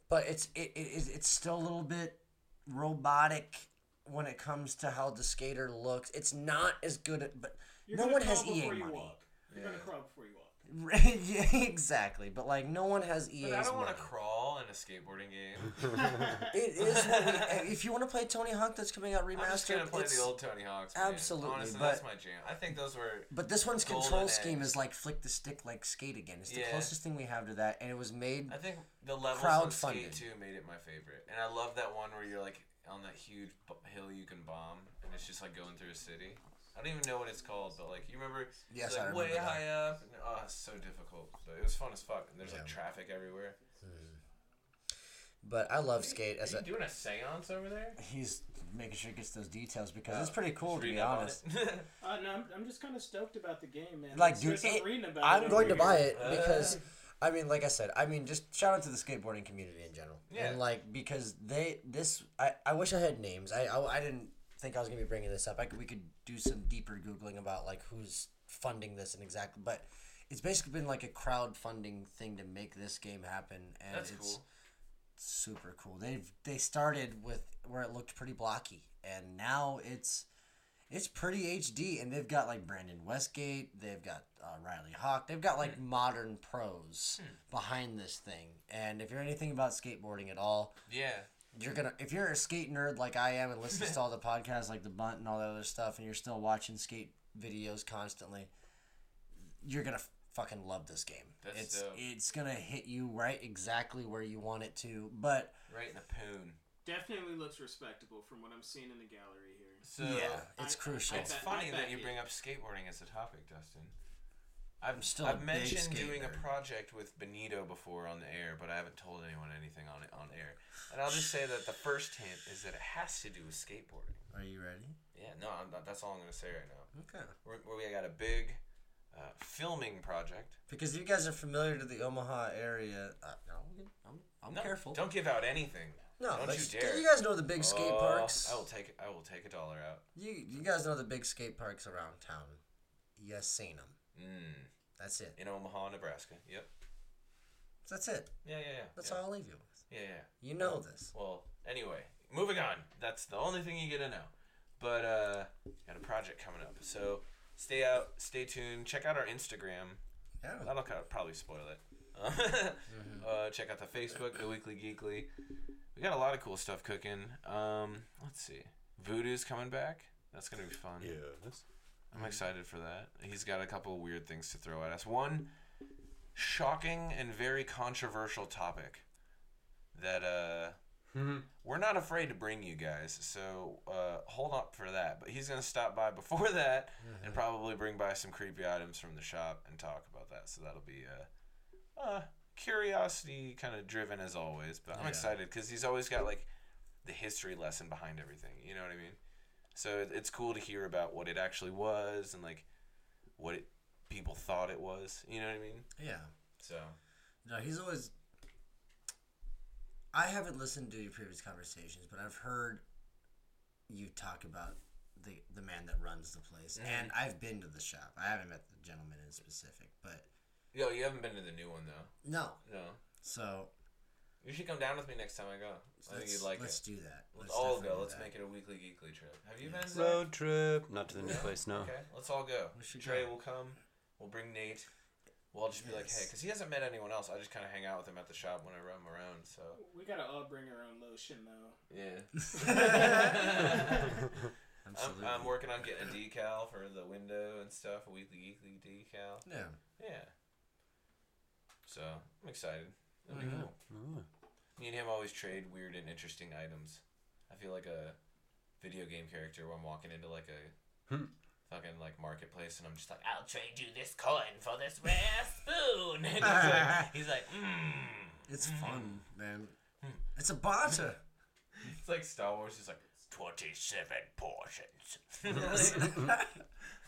S1: but it's it, it is it's still a little bit robotic when it comes to how the skater looks. It's not as good at but
S3: You're
S1: no
S3: gonna
S1: one has
S3: crawl
S1: EA
S3: before you
S1: money.
S3: walk. You're gonna crawl before you walk.
S1: yeah, exactly. But like no one has EA.
S4: But I don't want to crawl in a skateboarding game.
S1: It is what we, eh, if you want to play Tony Hawk that's coming out remastered.
S4: I'm just
S1: remastered.
S4: gonna play the old Tony Hawk's. Man.
S1: Absolutely,
S4: Honestly,
S1: but-
S4: that's my jam. I think those were.
S1: But this one's control scheme
S4: eggs.
S1: is like flick the stick like skate again. It's the
S4: Yeah.
S1: closest thing we have to that, and it was made.
S4: I think the levels on Skate
S1: Crowdfunded.
S4: 2 made it my favorite, and I love that one where you're like on that huge b- hill you can bomb, and it's just like going through a city. I don't even know what it's called, but like you remember,
S1: Yes,
S4: it's like
S1: I
S4: way
S1: remember that.
S4: high up. And, oh, it's so difficult, but it was fun as fuck. And there's like traffic everywhere.
S1: But I love skate as
S4: Are
S1: a.
S4: you doing a séance over there?
S1: He's making sure he gets those details because
S4: Oh,
S1: it's pretty cool
S4: Just
S1: to be
S4: up on
S1: honest.
S4: it.
S3: Uh, no, I'm, I'm just kind of stoked about the game, man.
S1: Like,
S3: It's
S1: dude,
S3: just I'm
S1: it-
S3: reading about
S1: I'm
S3: it
S1: going to
S3: over
S1: buy it because, I mean, like I said, I mean, just shout out to the skateboarding community in general.
S4: Yeah.
S1: And like because they this I I wish I had names. I I, I didn't think I was gonna be bringing this up. I could, we could do some deeper googling about like who's funding this and exactly, but it's basically been like a crowdfunding thing to make this game happen, and
S4: That's
S1: it's
S4: cool.
S1: super cool. They've they started with where it looked pretty blocky, and now it's it's pretty HD, and they've got like Brandon Westgate, they've got uh, Riley Hawk, they've got like modern pros behind this thing. And if you're anything about skateboarding at all,
S4: yeah.
S1: you're gonna if you're a skate nerd like I am and listens to all the podcasts like the Bunt and all that other stuff, and you're still watching skate videos constantly, you're gonna fucking love this game.
S4: That's
S1: it's
S4: dope.
S1: it's gonna hit you right exactly where you want it to, but.
S4: Right in the poon.
S3: Definitely looks respectable from what I'm seeing in the gallery here.
S4: So
S1: yeah, it's
S3: I-
S1: crucial.
S3: I
S4: It's
S3: bet-
S4: funny that you
S3: it.
S4: bring up skateboarding as a topic, Dustin. I've
S1: still a
S4: I've
S1: big
S4: mentioned
S1: skate
S4: doing a project with Benito before on the air, but I haven't told anyone anything on it on air. And I'll just say that the first hint is that it has to do with skateboarding.
S1: Are you ready?
S4: Yeah, no, I'm not, that's all I'm gonna say right now.
S1: Okay.
S4: Where, where we got a big uh, filming project.
S1: Because you guys are familiar to the Omaha area. Uh, no, I'm, I'm
S4: No,
S1: careful.
S4: Don't give out anything.
S1: No,
S4: don't
S1: but
S4: you dare.
S1: You guys know the big skate
S4: Oh,
S1: parks.
S4: I will take I will take a dollar out.
S1: You you guys know the big skate parks around town. You seen them.
S4: Mm,
S1: That's it.
S4: in Omaha, Nebraska. Yep.
S1: That's it.
S4: Yeah, yeah, yeah.
S1: That's
S4: yeah.
S1: all I'll leave you with.
S4: Yeah, yeah.
S1: You know this.
S4: Well, anyway, moving on. That's the only thing you get to know. But uh, got a project coming up, so stay out, stay tuned. Check out our Instagram.
S1: Yeah.
S4: That'll kind of probably spoil it. uh, check out the Facebook, the Weekly Geekly. We got a lot of cool stuff cooking. Um, let's see. Voodoo's coming back. That's gonna be fun.
S2: Yes.
S4: I'm excited for that. He's got a couple of weird things to throw at us. One shocking and very controversial topic that uh we're not afraid to bring you guys. So uh, hold up for that. But he's gonna stop by before that and probably bring by some creepy items from the shop and talk about that. So that'll be uh, uh curiosity kind of driven as always. But I'm
S1: Yeah.
S4: excited because he's always got like the history lesson behind everything. You know what I mean? So it- it's cool to hear about what it actually was and like what it people thought it was. You know what I mean?
S1: Yeah.
S4: So
S1: No, he's always. I haven't listened to your previous conversations, but I've heard you talk about the the man that runs the place, mm-hmm. and I've been to the shop. I haven't met the gentleman in specific, but
S4: yo, you haven't been to the new one though.
S1: no.
S4: No,
S1: So
S4: you should come down with me next time I go. I think you'd like it.
S1: let's
S4: it.
S1: do that.
S4: Let's
S1: Let's
S4: all go. Let's
S1: that.
S4: make it a weekly geekly trip. Have you
S1: Yes.
S4: been? Zach?
S2: Road trip. Not to the new
S4: No?
S2: place, no.
S4: Okay, let's all go.
S1: We
S4: Tre
S1: go.
S4: will come. We'll bring Nate. We'll all just be like, hey, because he hasn't met anyone else. I just kind of hang out with him at the shop whenever I'm around. So
S3: We gotta all bring our own lotion though.
S4: yeah. I'm,
S1: Absolutely.
S4: I'm working on getting a decal for the window and stuff. A weekly geekly decal.
S1: Yeah.
S4: Yeah. So I'm excited. That'll be
S1: Mhm.
S4: cool.
S2: Oh.
S4: Me and him always trade weird and interesting items. I feel like a video game character when I'm walking into like a
S2: Hmm.
S4: fucking like marketplace and I'm just like, I'll trade you this coin for this rare spoon. And he's like, he's like, mmm.
S1: It's fun, man. It's a barter.
S4: It's like Star Wars. He's like, 27 portions.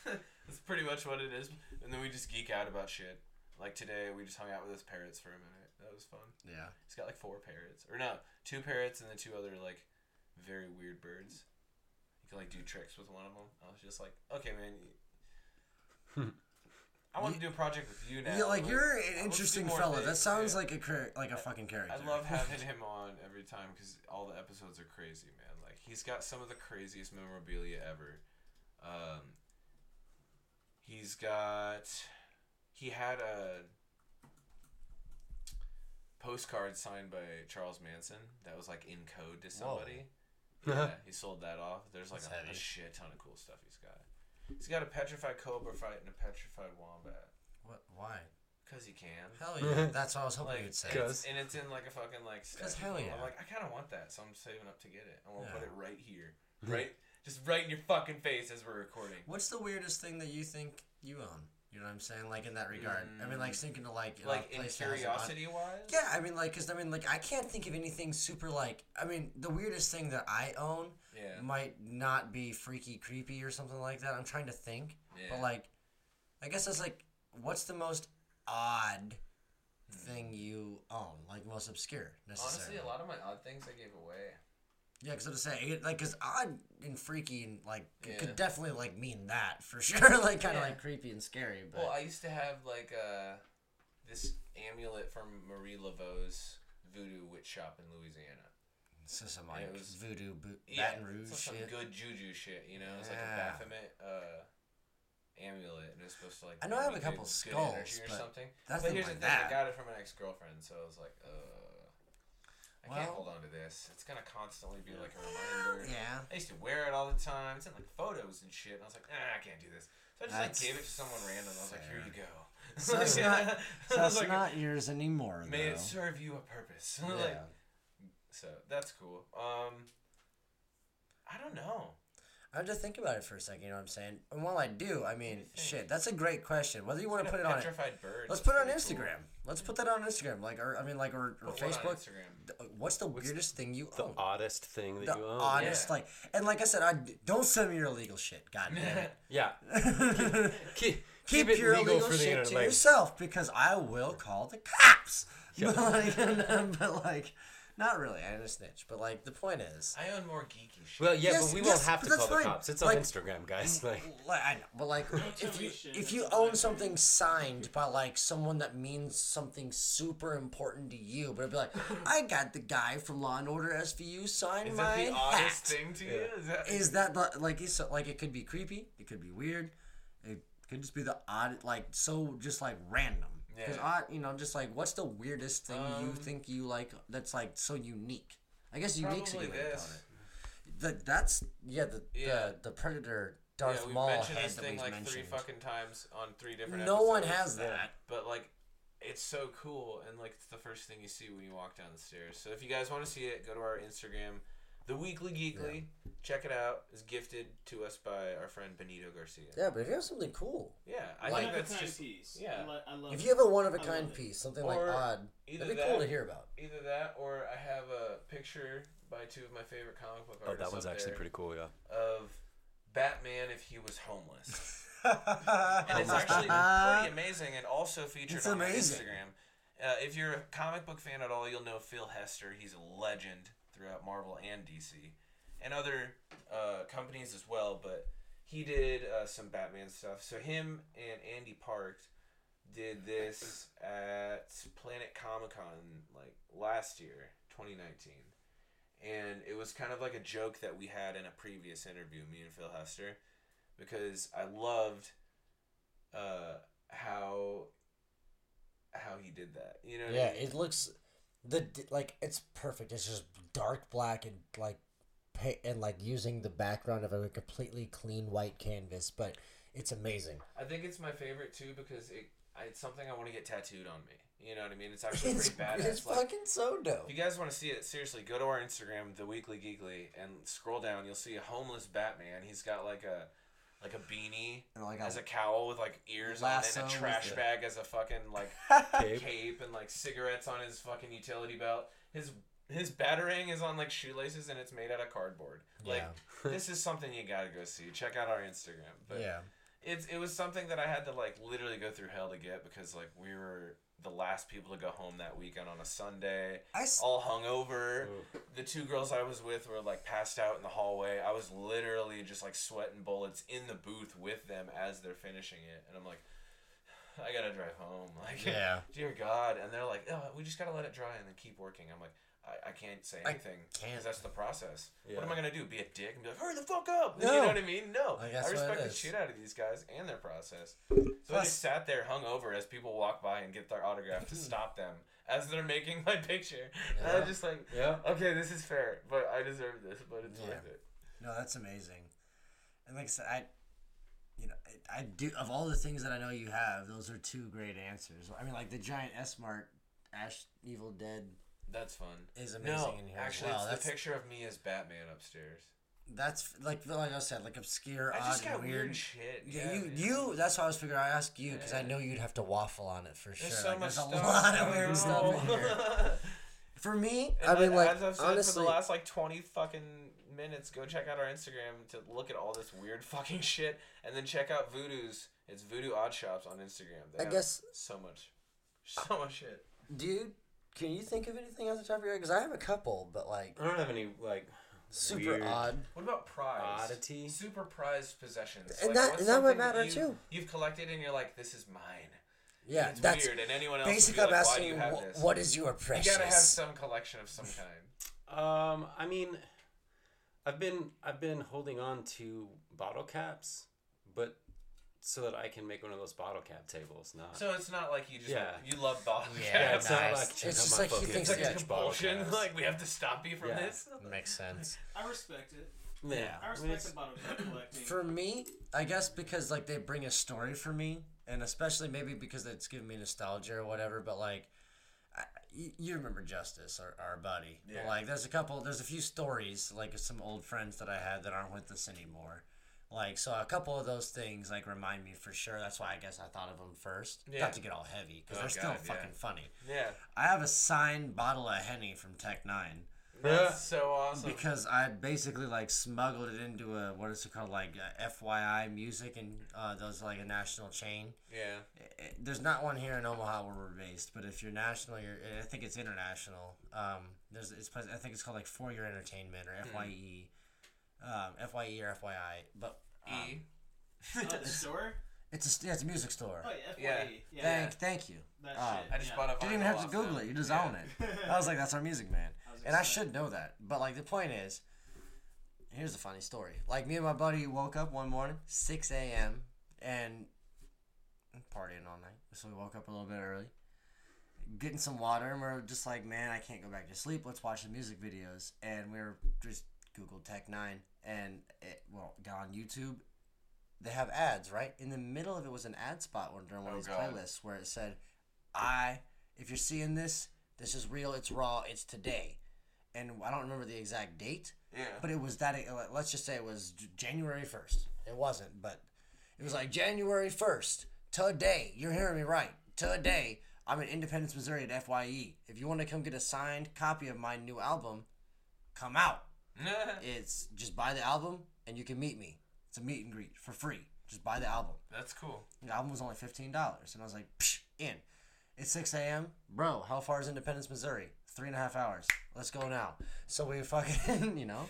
S4: That's pretty much what it is. And then we just geek out about shit. Like today, we just hung out with his parrots for a minute. That was fun.
S1: yeah.
S4: He's got like four parrots, or no, two parrots and then two other like very weird birds. You can like do tricks with one of them. I was just like, okay, man. you- I want to do a project with you now.
S1: Yeah, like you're an interesting fella. That sounds
S4: Yeah.
S1: like a like a fucking character.
S4: I love having him on every time because all the episodes are crazy, man. Like he's got some of the craziest memorabilia ever. Um, he's got. He had a postcard signed by Charles Manson that was like in code to somebody. Yeah, he sold that off. There's like a, a shit ton of cool stuff he's got. He's got a petrified cobra fight and a petrified wombat.
S1: What? Why?
S4: Cause he can.
S1: Hell yeah! That's what I was hoping
S4: Like,
S1: you'd say.
S4: and it's, and it's in like a fucking like.
S1: Cause hell yeah.
S4: I'm like, I kind of want that, so I'm saving up to get it. I'm gonna put it right here, right, just right in your fucking face as we're recording.
S1: What's the weirdest thing that you think you own? You know what I'm saying? Like in that regard. I mean, like mm. thinking to like
S4: Like uh,
S1: a
S4: in
S1: place that has a lot-
S4: curiosity wise.
S1: Yeah, I mean, like, cause I mean, like, I can't think of anything super like. I mean, the weirdest thing that I own
S4: Yeah.
S1: might not be freaky, creepy, or something like that. I'm trying to think,
S4: Yeah.
S1: but like, I guess that's like, what's the most odd hmm. thing you own? Like most obscure, necessarily.
S4: Honestly, a lot of my odd things I gave away.
S1: Yeah, because I was saying, like, cause odd and freaky and like it
S4: Yeah.
S1: could definitely like mean that for sure, like kind of
S4: Yeah.
S1: like creepy and scary. But
S4: Well, I used to have like uh, this amulet from Marie Laveau's voodoo witch shop in Louisiana.
S1: just some like
S4: it was-
S1: voodoo, bo-
S4: Yeah,
S1: Baton Rouge
S4: so some
S1: shit.
S4: good juju shit, you know. It's like
S1: Yeah.
S4: a Baphomet uh, amulet, and it's supposed to like.
S1: I know I have a couple
S4: good,
S1: skulls,
S4: good
S1: but
S4: something.
S1: nothing
S4: but here's
S1: like
S4: the thing:
S1: that.
S4: I got it from an ex girlfriend, so I was like, uh, I can't hold on to this. It's gonna constantly be like a reminder.
S1: Yeah.
S4: I used to wear it all the time. It's in like photos and shit. And I was like, ah, I can't do this. So I just
S1: That's
S4: like gave it to someone random. I was like, here you go.
S1: So it's not-
S4: So I was
S1: That's
S4: like,
S1: not yours anymore,
S4: May
S1: though.
S4: it serve you a purpose.
S1: yeah.
S4: like, so that's cool. Um, I don't know.
S1: I have to think about it for a second. You know what I'm saying? And while I do, I mean,
S4: think?
S1: shit, that's a great question. Whether you want to put it on
S4: petrified bird.
S1: let's put it on Instagram.
S4: cool.
S1: Let's put that on Instagram, like, or I mean, like, or, or
S4: Put what
S1: Facebook.
S4: Instagram.
S1: Th- What's the weirdest thing you
S2: The
S1: own?
S2: oddest thing that
S1: The
S2: you own.
S1: honest,
S4: Yeah.
S1: like, and like I said, I don't send me your illegal shit. God damn
S2: Yeah.
S1: it.
S2: Keep,
S1: Keep
S2: it
S1: your
S2: legal
S1: illegal shit
S2: internet.
S1: to
S2: Like,
S1: yourself because I will call the cops.
S2: Yeah.
S1: But, like, but like, not really. I ain't a snitch. But like, the point is,
S4: I own more geeky shit.
S2: well, yeah,
S1: Yes,
S2: but we
S1: yes,
S2: won't have to
S1: that's
S2: call the
S1: fine.
S2: cops. It's on
S1: Like-
S2: Instagram, guys. Like,
S1: like I know, but like, if you if you own something signed by like someone that means something super important to you, but it'd be like, I got the guy from Law and Order SVU sign
S4: Is
S1: my
S4: that the
S1: hat.
S4: thing to you? Is that,
S1: Is that the, like it's like it could be creepy, it could be weird, it could just be the odd, like so just like random. Because
S4: Yeah.
S1: odd, you know, just like what's the weirdest thing you
S4: Um,
S1: think you like that's like so unique? I guess unique's a good way to
S4: this.
S1: call it. the, that's yeah the,
S4: Yeah.
S1: the the Predator Darth
S4: yeah, we've
S1: Maul
S4: mentioned
S1: head
S4: this
S1: that
S4: thing like
S1: mentioned.
S4: three fucking times on three different.
S1: No one has that.
S4: But like, it's so cool, and like it's the first thing you see when you walk down the stairs. So if you guys want to see it, go to our Instagram, the Weekly Geekly. Check it out. It's gifted to us by our friend Benito Garcia.
S1: Yeah, but if you have something cool,
S4: Yeah, I
S1: Like-
S4: think
S3: one of a
S4: that's just
S3: piece.
S4: yeah.
S3: I, li- I love
S1: if you have a one of a kind piece, something
S4: Or
S1: like odd,
S4: either
S1: that'd be
S4: that,
S1: cool to hear about.
S4: either that or I have a picture by two of my favorite comic book
S2: Oh,
S4: artists.
S2: that one's
S4: up
S2: actually
S4: there
S2: pretty cool. Yeah.
S4: Of Batman if he was homeless. and it's actually pretty amazing and also featured
S1: It's
S4: on my. Instagram. Uh, if you're a comic book fan at all, you'll know Phil Hester. He's a legend throughout Marvel and DC, and other uh, companies as well. But he did uh, some Batman stuff. So him and Ande Parks did this at Planet Comic Con like last year, 2019. And it was kind of like a joke that we had in a previous interview, me and Phil Hester, because I loved uh, how how he did that. You know? what I
S1: Yeah,
S4: mean?
S1: it looks the like it's perfect. It's just dark black and like and like using the background of a completely clean white canvas, but it's amazing.
S4: I think it's my favorite too because it it's something I want to get tattooed on me. You know what I mean? It's actually
S1: It's,
S4: pretty badass.
S1: it's
S4: Like,
S1: fucking so dope.
S4: If you guys want to see it, seriously, go to our Instagram, the Weekly Geekly, and scroll down. You'll see a homeless Batman. He's got like a like a beanie
S1: And like
S4: as
S1: a
S4: a cowl with like ears on it, and a trash
S1: the-
S4: bag as a fucking like
S2: Cape.
S4: cape, and like cigarettes on his fucking utility belt. His his batarang is on like shoelaces, and it's made out of cardboard. Like this is something you gotta go see. Check out our Instagram. But
S1: yeah.
S4: it's it was something that I had to like literally go through hell to get because like we were the last people to go home that weekend on a Sunday,
S1: I s-
S4: all hungover. The two girls I was with were like passed out in the hallway. I was literally just like sweating bullets in the booth with them as they're finishing it, and I'm like, I gotta drive home. Like,
S1: Yeah.
S4: dear God. And they're like, oh, we just gotta let it dry and then keep working. I'm like. I, I can't say
S1: I
S4: anything
S1: can't.
S4: because that's the process. What am I gonna do? Be a dick and be like, "Hurry the fuck up!"
S1: No.
S4: You know what I mean? No,
S1: Like,
S4: I respect the shit out of these guys and their process. So I just sat there hungover as people walk by and get their autograph to stop them as they're making my picture. And I
S1: Yeah.
S4: was just like,
S2: Yeah.
S4: okay, this is fair, but I deserve this, but it's
S1: Yeah.
S4: worth it.
S1: No, that's amazing. And like I said, I, you know, I, I do of all the things that I know you have, those are two great answers. I mean, like the giant S Mart Ash Evil Dead
S4: That's fun.
S1: is amazing
S4: No,
S1: in here.
S4: actually,
S1: well.
S4: it's
S1: that's
S4: the picture of me as Batman upstairs.
S1: that's like like I said, like obscure,
S4: I
S1: odd,
S4: just got weird,
S1: weird.
S4: shit.
S1: Yeah, you
S4: man.
S1: you. That's why I was figuring. I ask you because I know you'd have to waffle on it for sure.
S4: There's so
S1: like,
S4: much
S1: there's a lot of weird stuff in here. For me,
S4: And
S1: I mean, like
S4: as I've said
S1: honestly,
S4: for the last like twenty fucking minutes, go check out our Instagram to look at all this weird fucking shit, and then check out Voodoo's. It's Voodoo Odd Shops on Instagram. They
S1: I guess-
S4: so much, so much shit.
S1: dude, can you think of anything off the top of your head? Because I have a couple, but like
S2: I don't have any like
S1: super
S2: weird-
S1: odd.
S4: What about prize?
S2: Oddity?
S4: Super prized possessions.
S1: And
S4: Like,
S1: that-
S4: what's
S1: and that would
S4: something
S1: matter
S4: you,
S1: too.
S4: You've collected and you're like, this is mine.
S1: Yeah,
S4: it's
S1: that's
S4: weird, and anyone else would be
S1: basically. I'm
S4: like,
S1: asking,
S4: you
S1: wh- what is your precious?
S4: You
S1: precious?
S4: gotta have some collection of some kind.
S2: Um, I mean, I've been I've been holding on to bottle caps, but so that I can make one of those bottle cap tables. Not
S4: So it's not like you just
S2: Yeah.
S4: you love bottle
S1: Yeah,
S2: yeah,
S4: caps.
S2: it's not like
S1: It's just like he thinks
S4: It's like a compulsion. Like we have to stop you from
S2: Yeah.
S4: this.
S1: Makes sense.
S3: I respect it.
S2: yeah.
S3: I
S2: I mean,
S3: respect
S2: it's-
S3: the bottle cap collecting.
S1: For me, I guess because like they bring a story for me, and especially maybe because it's giving me nostalgia or whatever. But like, I, you, you remember Justice, our, our buddy. But,
S4: Yeah.
S1: like, there's a couple, there's a few stories like some old friends that I had that aren't with us anymore. Like, so a couple of those things like remind me for sure. That's why I guess I thought of them first.
S4: Yeah.
S1: Not to get all heavy because
S4: Oh,
S1: they're still
S4: God, yeah.
S1: fucking funny.
S4: Yeah.
S1: I have a signed bottle of Henny from Tech Nine.
S4: That's so awesome.
S1: because I basically like smuggled it into a what is it called like uh, FYI music and uh, those like a national chain.
S4: yeah.
S1: I- I- There's not one here in Omaha where we're based, but if you're national, you're I think it's international. Um, there's it's I think it's called like For Your Entertainment or FYE, um, FYE or FYI, but um,
S4: E.
S3: oh, the store?
S1: it's a yeah, it's a music store.
S3: Oh yeah, FYE.
S4: Yeah.
S3: Yeah.
S1: Thank thank you.
S3: That
S1: Um,
S3: shit.
S4: I just
S3: yeah.
S4: bought a.
S1: Didn't even have to Google
S4: them.
S1: it. You just
S4: Yeah.
S1: own it. I was like, that's our music man.
S3: I
S1: And I should know that. But like the point is, here's a funny story. Like me and my buddy woke up one morning, six a.m. and partying all night. So we woke up a little bit early, getting some water, and we are just like, man, I can't go back to sleep. Let's watch the music videos. And we were just Google Tech Nine, and it, well, got on YouTube. They have ads right in the middle of it was an ad spot one during one
S4: Oh,
S1: of these
S4: God.
S1: playlists where it said, "I if you're seeing this, this is real. It's raw. It's today." And I don't remember the exact date,
S4: Yeah.
S1: but it was that. Let's just say it was January first. It wasn't, but it was like January first today. You're hearing me right. Today, I'm in Independence, Missouri at Fye. If you want to come get a signed copy of my new album, come out. It's just buy the album and you can meet me. It's a meet and greet for free. Just buy the album.
S4: That's cool.
S1: The album was only fifteen dollars, and I was like, Psh, in. It's six a.m. Bro, how far is Independence, Missouri? Three and a half hours. Let's go now. So we fucking, you know,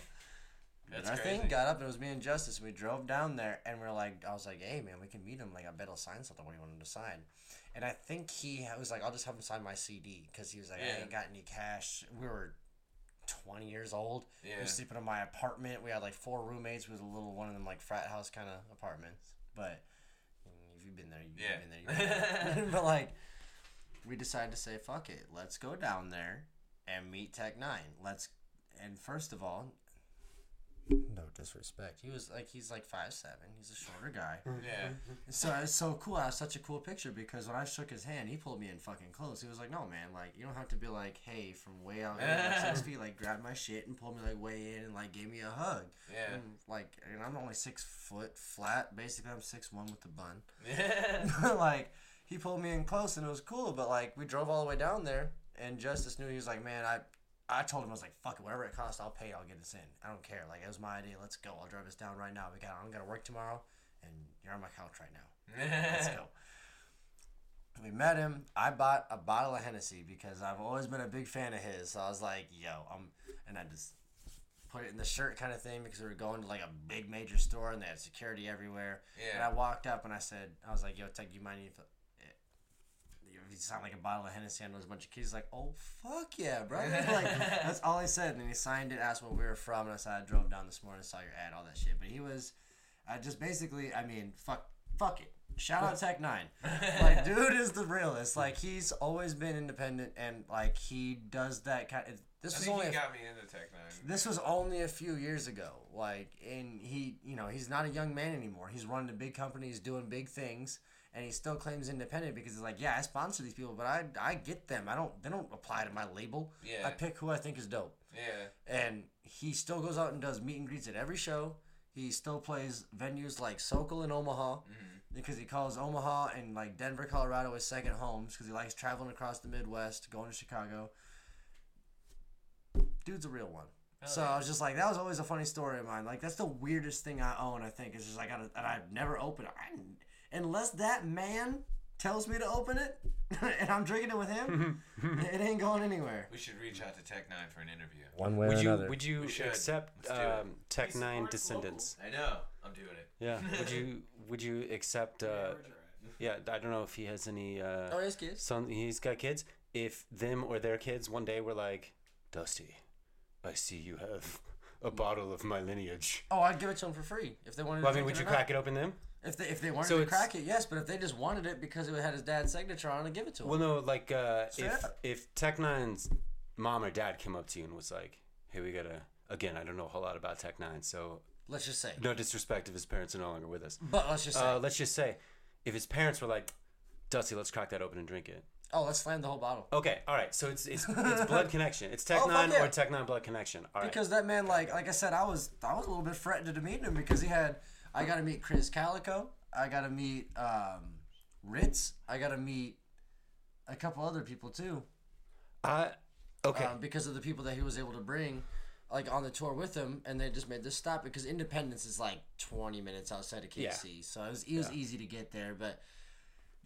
S4: That's
S1: our
S4: crazy.
S1: thing got up. and It was me and Justice. We drove down there, and we are like, I was like, hey man, we can meet him. Like, I bet he'll sign something. What do you want him to sign? And I think he was like, I'll just have him sign my CD because he was like,
S4: Yeah.
S1: I ain't got any cash. We were twenty years old.
S4: Yeah.
S1: We were sleeping in my apartment. We had like four roommates. We was a little one of them like frat house kind of apartments. But if you've been there, you've
S4: Yeah.
S1: been there. You've been there. but like, we decided to say, fuck it. Let's go down there and meet Tech Nine. Let's and first of all, no disrespect. He was like he's like five seven. He's a shorter guy. Mm-hmm.
S4: Yeah.
S1: So it's so cool. I was such a cool picture because when I shook his hand, he pulled me in fucking close. He was like, "No, man, like you don't have to be like, hey, from way out here, like six feet, like grab my shit and pull me like way in and like gave me a hug."
S4: Yeah.
S1: And, like, and I'm only six foot flat. Basically, I'm six one with the bun.
S4: Yeah.
S1: like he pulled me in close and it was cool. But like we drove all the way down there, and Justice knew he was like, "Man, I." I told him I was like, "Fuck it, whatever it costs, I'll pay. I'll get us in. I don't care. Like it was my idea. Let's go. I'll drive us down right now. We got. I'm gonna work tomorrow, and you're on my couch right now. Let's go. We met him. I bought a bottle of Hennessy because I've always been a big fan of his. So I was like, yo, I'm, and I just put it in the shirt kind of thing because we were going to like a big major store and they had security everywhere.
S4: Yeah.
S1: And I walked up and I said, I was like, yo, Tech, you mind if you sound like a bottle of Hennessy and a bunch of kids He's like, oh fuck yeah, bro. like that's all I said. And he signed it, asked where we were from, and I said I drove down this morning, saw your ad, all that shit. But he was, I just basically, I mean, fuck, fuck it. Shout out Tech Nine. Like, dude is the realest. Like, he's always been independent, and like he does that kind. Of, this
S4: I
S1: was only
S4: he
S1: a
S4: got me into Tech Nine.
S1: this was only a few years ago. Like, and he, you know, he's not a young man anymore. He's running a big company. He's doing big things, and he still claims independent because he's like, yeah, I sponsor these people, but I, I get them. I don't, they don't apply to my label.
S4: Yeah.
S1: I pick who I think is dope,
S4: Yeah.
S1: and he still goes out and does meet and greets at every show. He still plays venues like Sokol in Omaha mm-hmm. Because he calls Omaha and like Denver, Colorado his second homes because he likes traveling across the Midwest, going to Chicago. Dude's a real one. so I was just like, that was always a funny story of mine. Like that's the weirdest thing I own. I think is just I gotta and I've never opened it I, unless that man tells me to open it and I'm drinking it with him. it ain't going anywhere.
S4: We should reach out to Tech Nine for an interview.
S1: One way
S2: Would you would you accept
S4: Let's do it.
S2: um, Tech
S3: He
S2: Nine
S3: supports
S2: descendants?
S4: I know. I'm doing it.
S2: Yeah. Would you would you accept? Uh,
S3: Yeah, we're right.
S2: yeah, I don't know if he has any. Uh,
S1: Oh, his kids.
S2: son, he's got kids. If them or their kids one day were like, Dusty, I see you have a bottle of my lineage.
S1: Oh, I'd give it to them for free if they wanted.
S2: Well, I mean, would you
S1: or not.
S2: crack it open them?
S1: If they if they wanted
S2: So
S1: to crack it, yes. But if they just wanted it because it had his dad's signature on it, give it to him.
S2: Well, no, like uh,
S1: Straight
S2: if
S1: up.
S2: if Tech Nine's mom or dad came up to you and was like, "Hey, we gotta." Again, I don't know a whole lot about Tech Nine, so
S1: let's just say.
S2: no disrespect if his parents are no longer with us.
S1: But let's just say.
S2: Uh, let's just say, if his parents were like, "Dusty, let's crack that open and drink it."
S1: oh, let's slam the whole bottle.
S2: Okay, all right. So it's it's, it's blood connection. It's Tech
S1: Oh, yeah.
S2: or Tech Nine blood connection. All right.
S1: Because that man, like, like I said, I was, I was a little bit threatened to meet him because he had, I got to meet Krizz Kaliko, I got to meet um, Rittz, I got to meet a couple other people too,
S2: I okay.
S1: um, because of the people that he was able to bring, like on the tour with him, and they just made this stop because Independence is like twenty minutes outside of KC, so it was, it was
S2: Yeah.
S1: easy to get there. But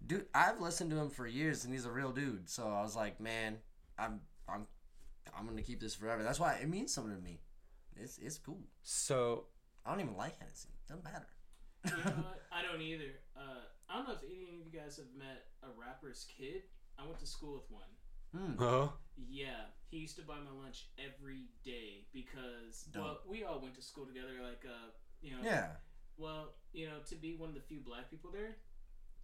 S1: dude, I've listened to him for years, and he's a real dude. So I was like, man, I'm, I'm, I'm gonna keep this forever. That's why it means something to me. It's, it's cool.
S2: so
S1: I don't even like Hennessy. Doesn't matter.
S3: You know what? I don't either. Uh, I don't know if any of you guys have met a rapper's kid. I went to school with one.
S1: Hmm.
S2: huh?
S3: Yeah, he used to buy my lunch every day because
S1: Dope.
S3: well, we all went to school together. Like, uh, you know,
S1: Yeah.
S3: Well, you know, to be one of the few black people there,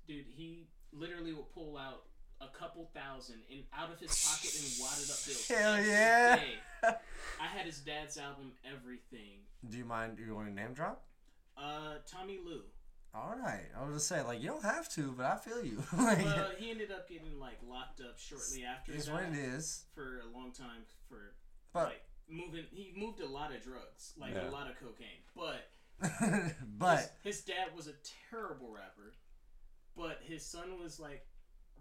S3: dude, he literally will pull out a couple thousand in out of his pocket and wadded up bills.
S1: Hell yeah.
S3: day. I had his dad's album, everything.
S1: Do you mind? Do you want to name drop?
S3: Uh, Tommy Lou.
S1: All right. I was just saying, like, you don't have to, but I feel you. like,
S3: Well, he ended up getting like locked up shortly after
S1: it's
S3: that
S1: what it is.
S3: for a long time for
S1: But,
S3: like moving. He moved a lot of drugs, like
S2: Yeah.
S3: a lot of cocaine. But
S1: but
S3: his, his dad was a terrible rapper, but his son was like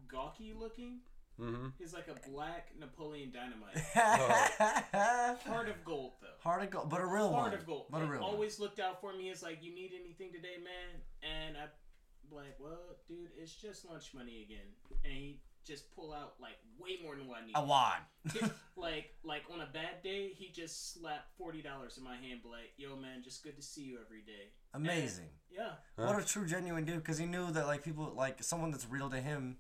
S3: gawky looking.
S2: Mm-hmm.
S3: He's like a black Napoleon Dynamite.
S1: heart
S3: Heart of gold though.
S1: Heart of gold, but a real
S3: Heart
S1: one.
S3: of gold.
S1: But a
S3: And
S1: real
S3: always looked out for me. It's like, you need anything today, man? And I, like, well, dude, it's just lunch money again. And he just pull out like way more than what I need.
S1: one. A wad.
S3: like, like on a bad day, he just slapped forty dollars in my hand, be like, yo, man, just good to see you every day.
S1: Amazing.
S3: Yeah.
S1: What a true, genuine dude, because he knew that like people, like someone that's real to him,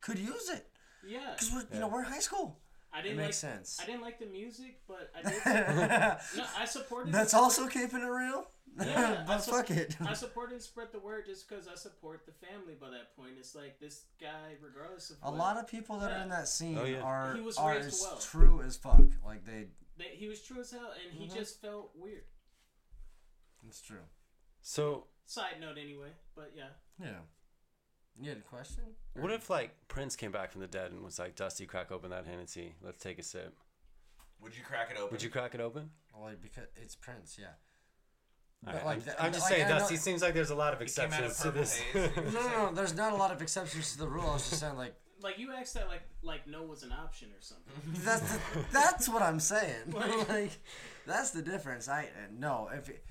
S1: could use it.
S3: Yeah.
S1: Because we're, you know, we're in high school.
S3: I
S1: It
S3: didn't like.
S1: makes sense.
S3: I didn't like the music, but I did. no, I supported.
S1: That's also keeping it real.
S3: Yeah, I
S1: but
S3: sup-
S1: fuck it.
S3: I support and spread the word just because I support the family. By that point, it's like this guy, regardless of
S1: A
S3: what,
S1: lot of people that are in that scene
S2: Oh, yeah.
S1: are
S3: He was
S1: are as
S3: well.
S1: true as fuck. Like they,
S3: they, he was true as hell, and he
S1: Mhm.
S3: just felt weird.
S1: it's true.
S2: So,
S3: Side note, anyway, but yeah.
S1: Yeah. You had a question?
S2: what if like Prince came back from the dead and was like, "Dusty, crack open that Hennessy. Let's take a sip."
S4: Would you crack it open?
S2: Would you crack it open?
S1: Well, like because it's Prince, yeah.
S2: I,
S1: But,
S2: am
S1: like, th-
S2: I'm just
S1: like,
S2: saying,
S1: I know-
S2: Dusty seems like there's a lot of
S4: It of
S2: exceptions to this.
S1: No, no, no. There's not a lot of exceptions to the rule. I was just saying, like,
S3: Like you asked that, like like no was an option or something.
S1: that's the, that's what I'm saying.
S3: Like-
S1: like, that's the difference. I uh, no, if it,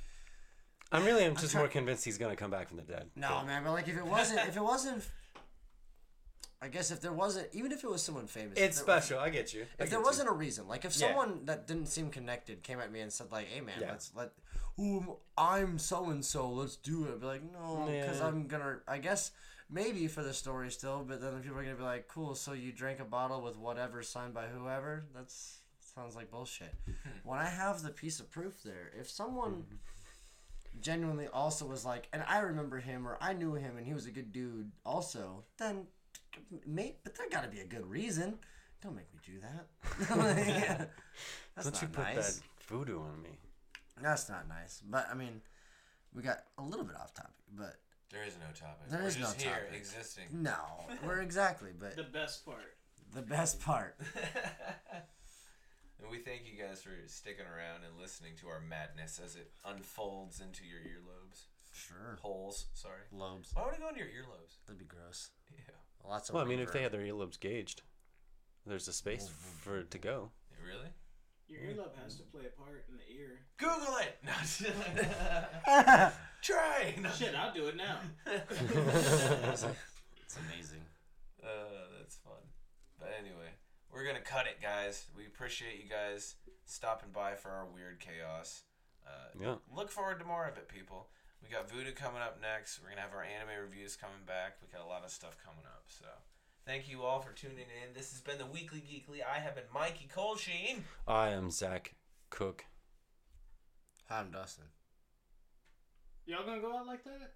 S2: I'm really, I'm just
S1: try-
S2: more convinced he's gonna come back from the dead.
S1: no, man. But like, if it wasn't, if it wasn't, I guess if there wasn't, even if it was someone famous,
S2: It's special. I get you. I
S1: If there wasn't a reason, like if
S2: Yeah.
S1: someone that didn't seem connected came at me and said like, "Hey man,
S2: Yeah.
S1: let's let, ooh, I'm so and so, let's do it," I'd be like, "No," because
S2: Yeah.
S1: I'm gonna, I guess maybe for the story still, but then people are gonna be like, "Cool, so you drank a bottle with whatever signed by whoever." That's sounds like bullshit. Hmm. when I have the piece of proof there, if someone hmm. Genuinely also was like, and I remember him or I knew him and he was a good dude also, then mate, but there got to be a good reason. Don't make me do that. Like, That's
S2: Don't you put
S1: nice.
S2: that voodoo on me?
S1: That's not nice. But I mean, we got a little bit off topic, but
S4: There is no topic.
S1: There
S4: We're
S1: is no
S4: just here
S1: topic.
S4: existing.
S1: no, we're exactly. But
S3: The best part.
S1: the best part,
S4: and we thank you guys for sticking around and listening to our madness as it unfolds into your earlobes.
S1: sure,
S4: Holes, sorry.
S1: lobes.
S4: Why would it go into your earlobes?
S1: That'd be gross.
S4: Yeah.
S1: Lots of.
S2: Well, I mean, if they had their earlobes gauged, there's a space for it to go.
S4: Really?
S3: Your earlobe has to play a part in the ear.
S4: Google it! No, Try! No.
S3: Shit, I'll do it now.
S1: it's amazing.
S4: Uh, that's fun. But anyway, we're gonna cut it, guys. We appreciate you guys stopping by for our weird chaos. Uh,
S2: Yeah.
S4: Look forward to more of it, people. We got Voodoo coming up next. We're gonna have our anime reviews coming back. We got a lot of stuff coming up. So, thank you all for tuning in. This has been the Weekly Geekly. I have been Mikey Colsheen.
S2: I am Zach Cook.
S1: Hi, I'm Dustin.
S3: Y'all gonna go out like that?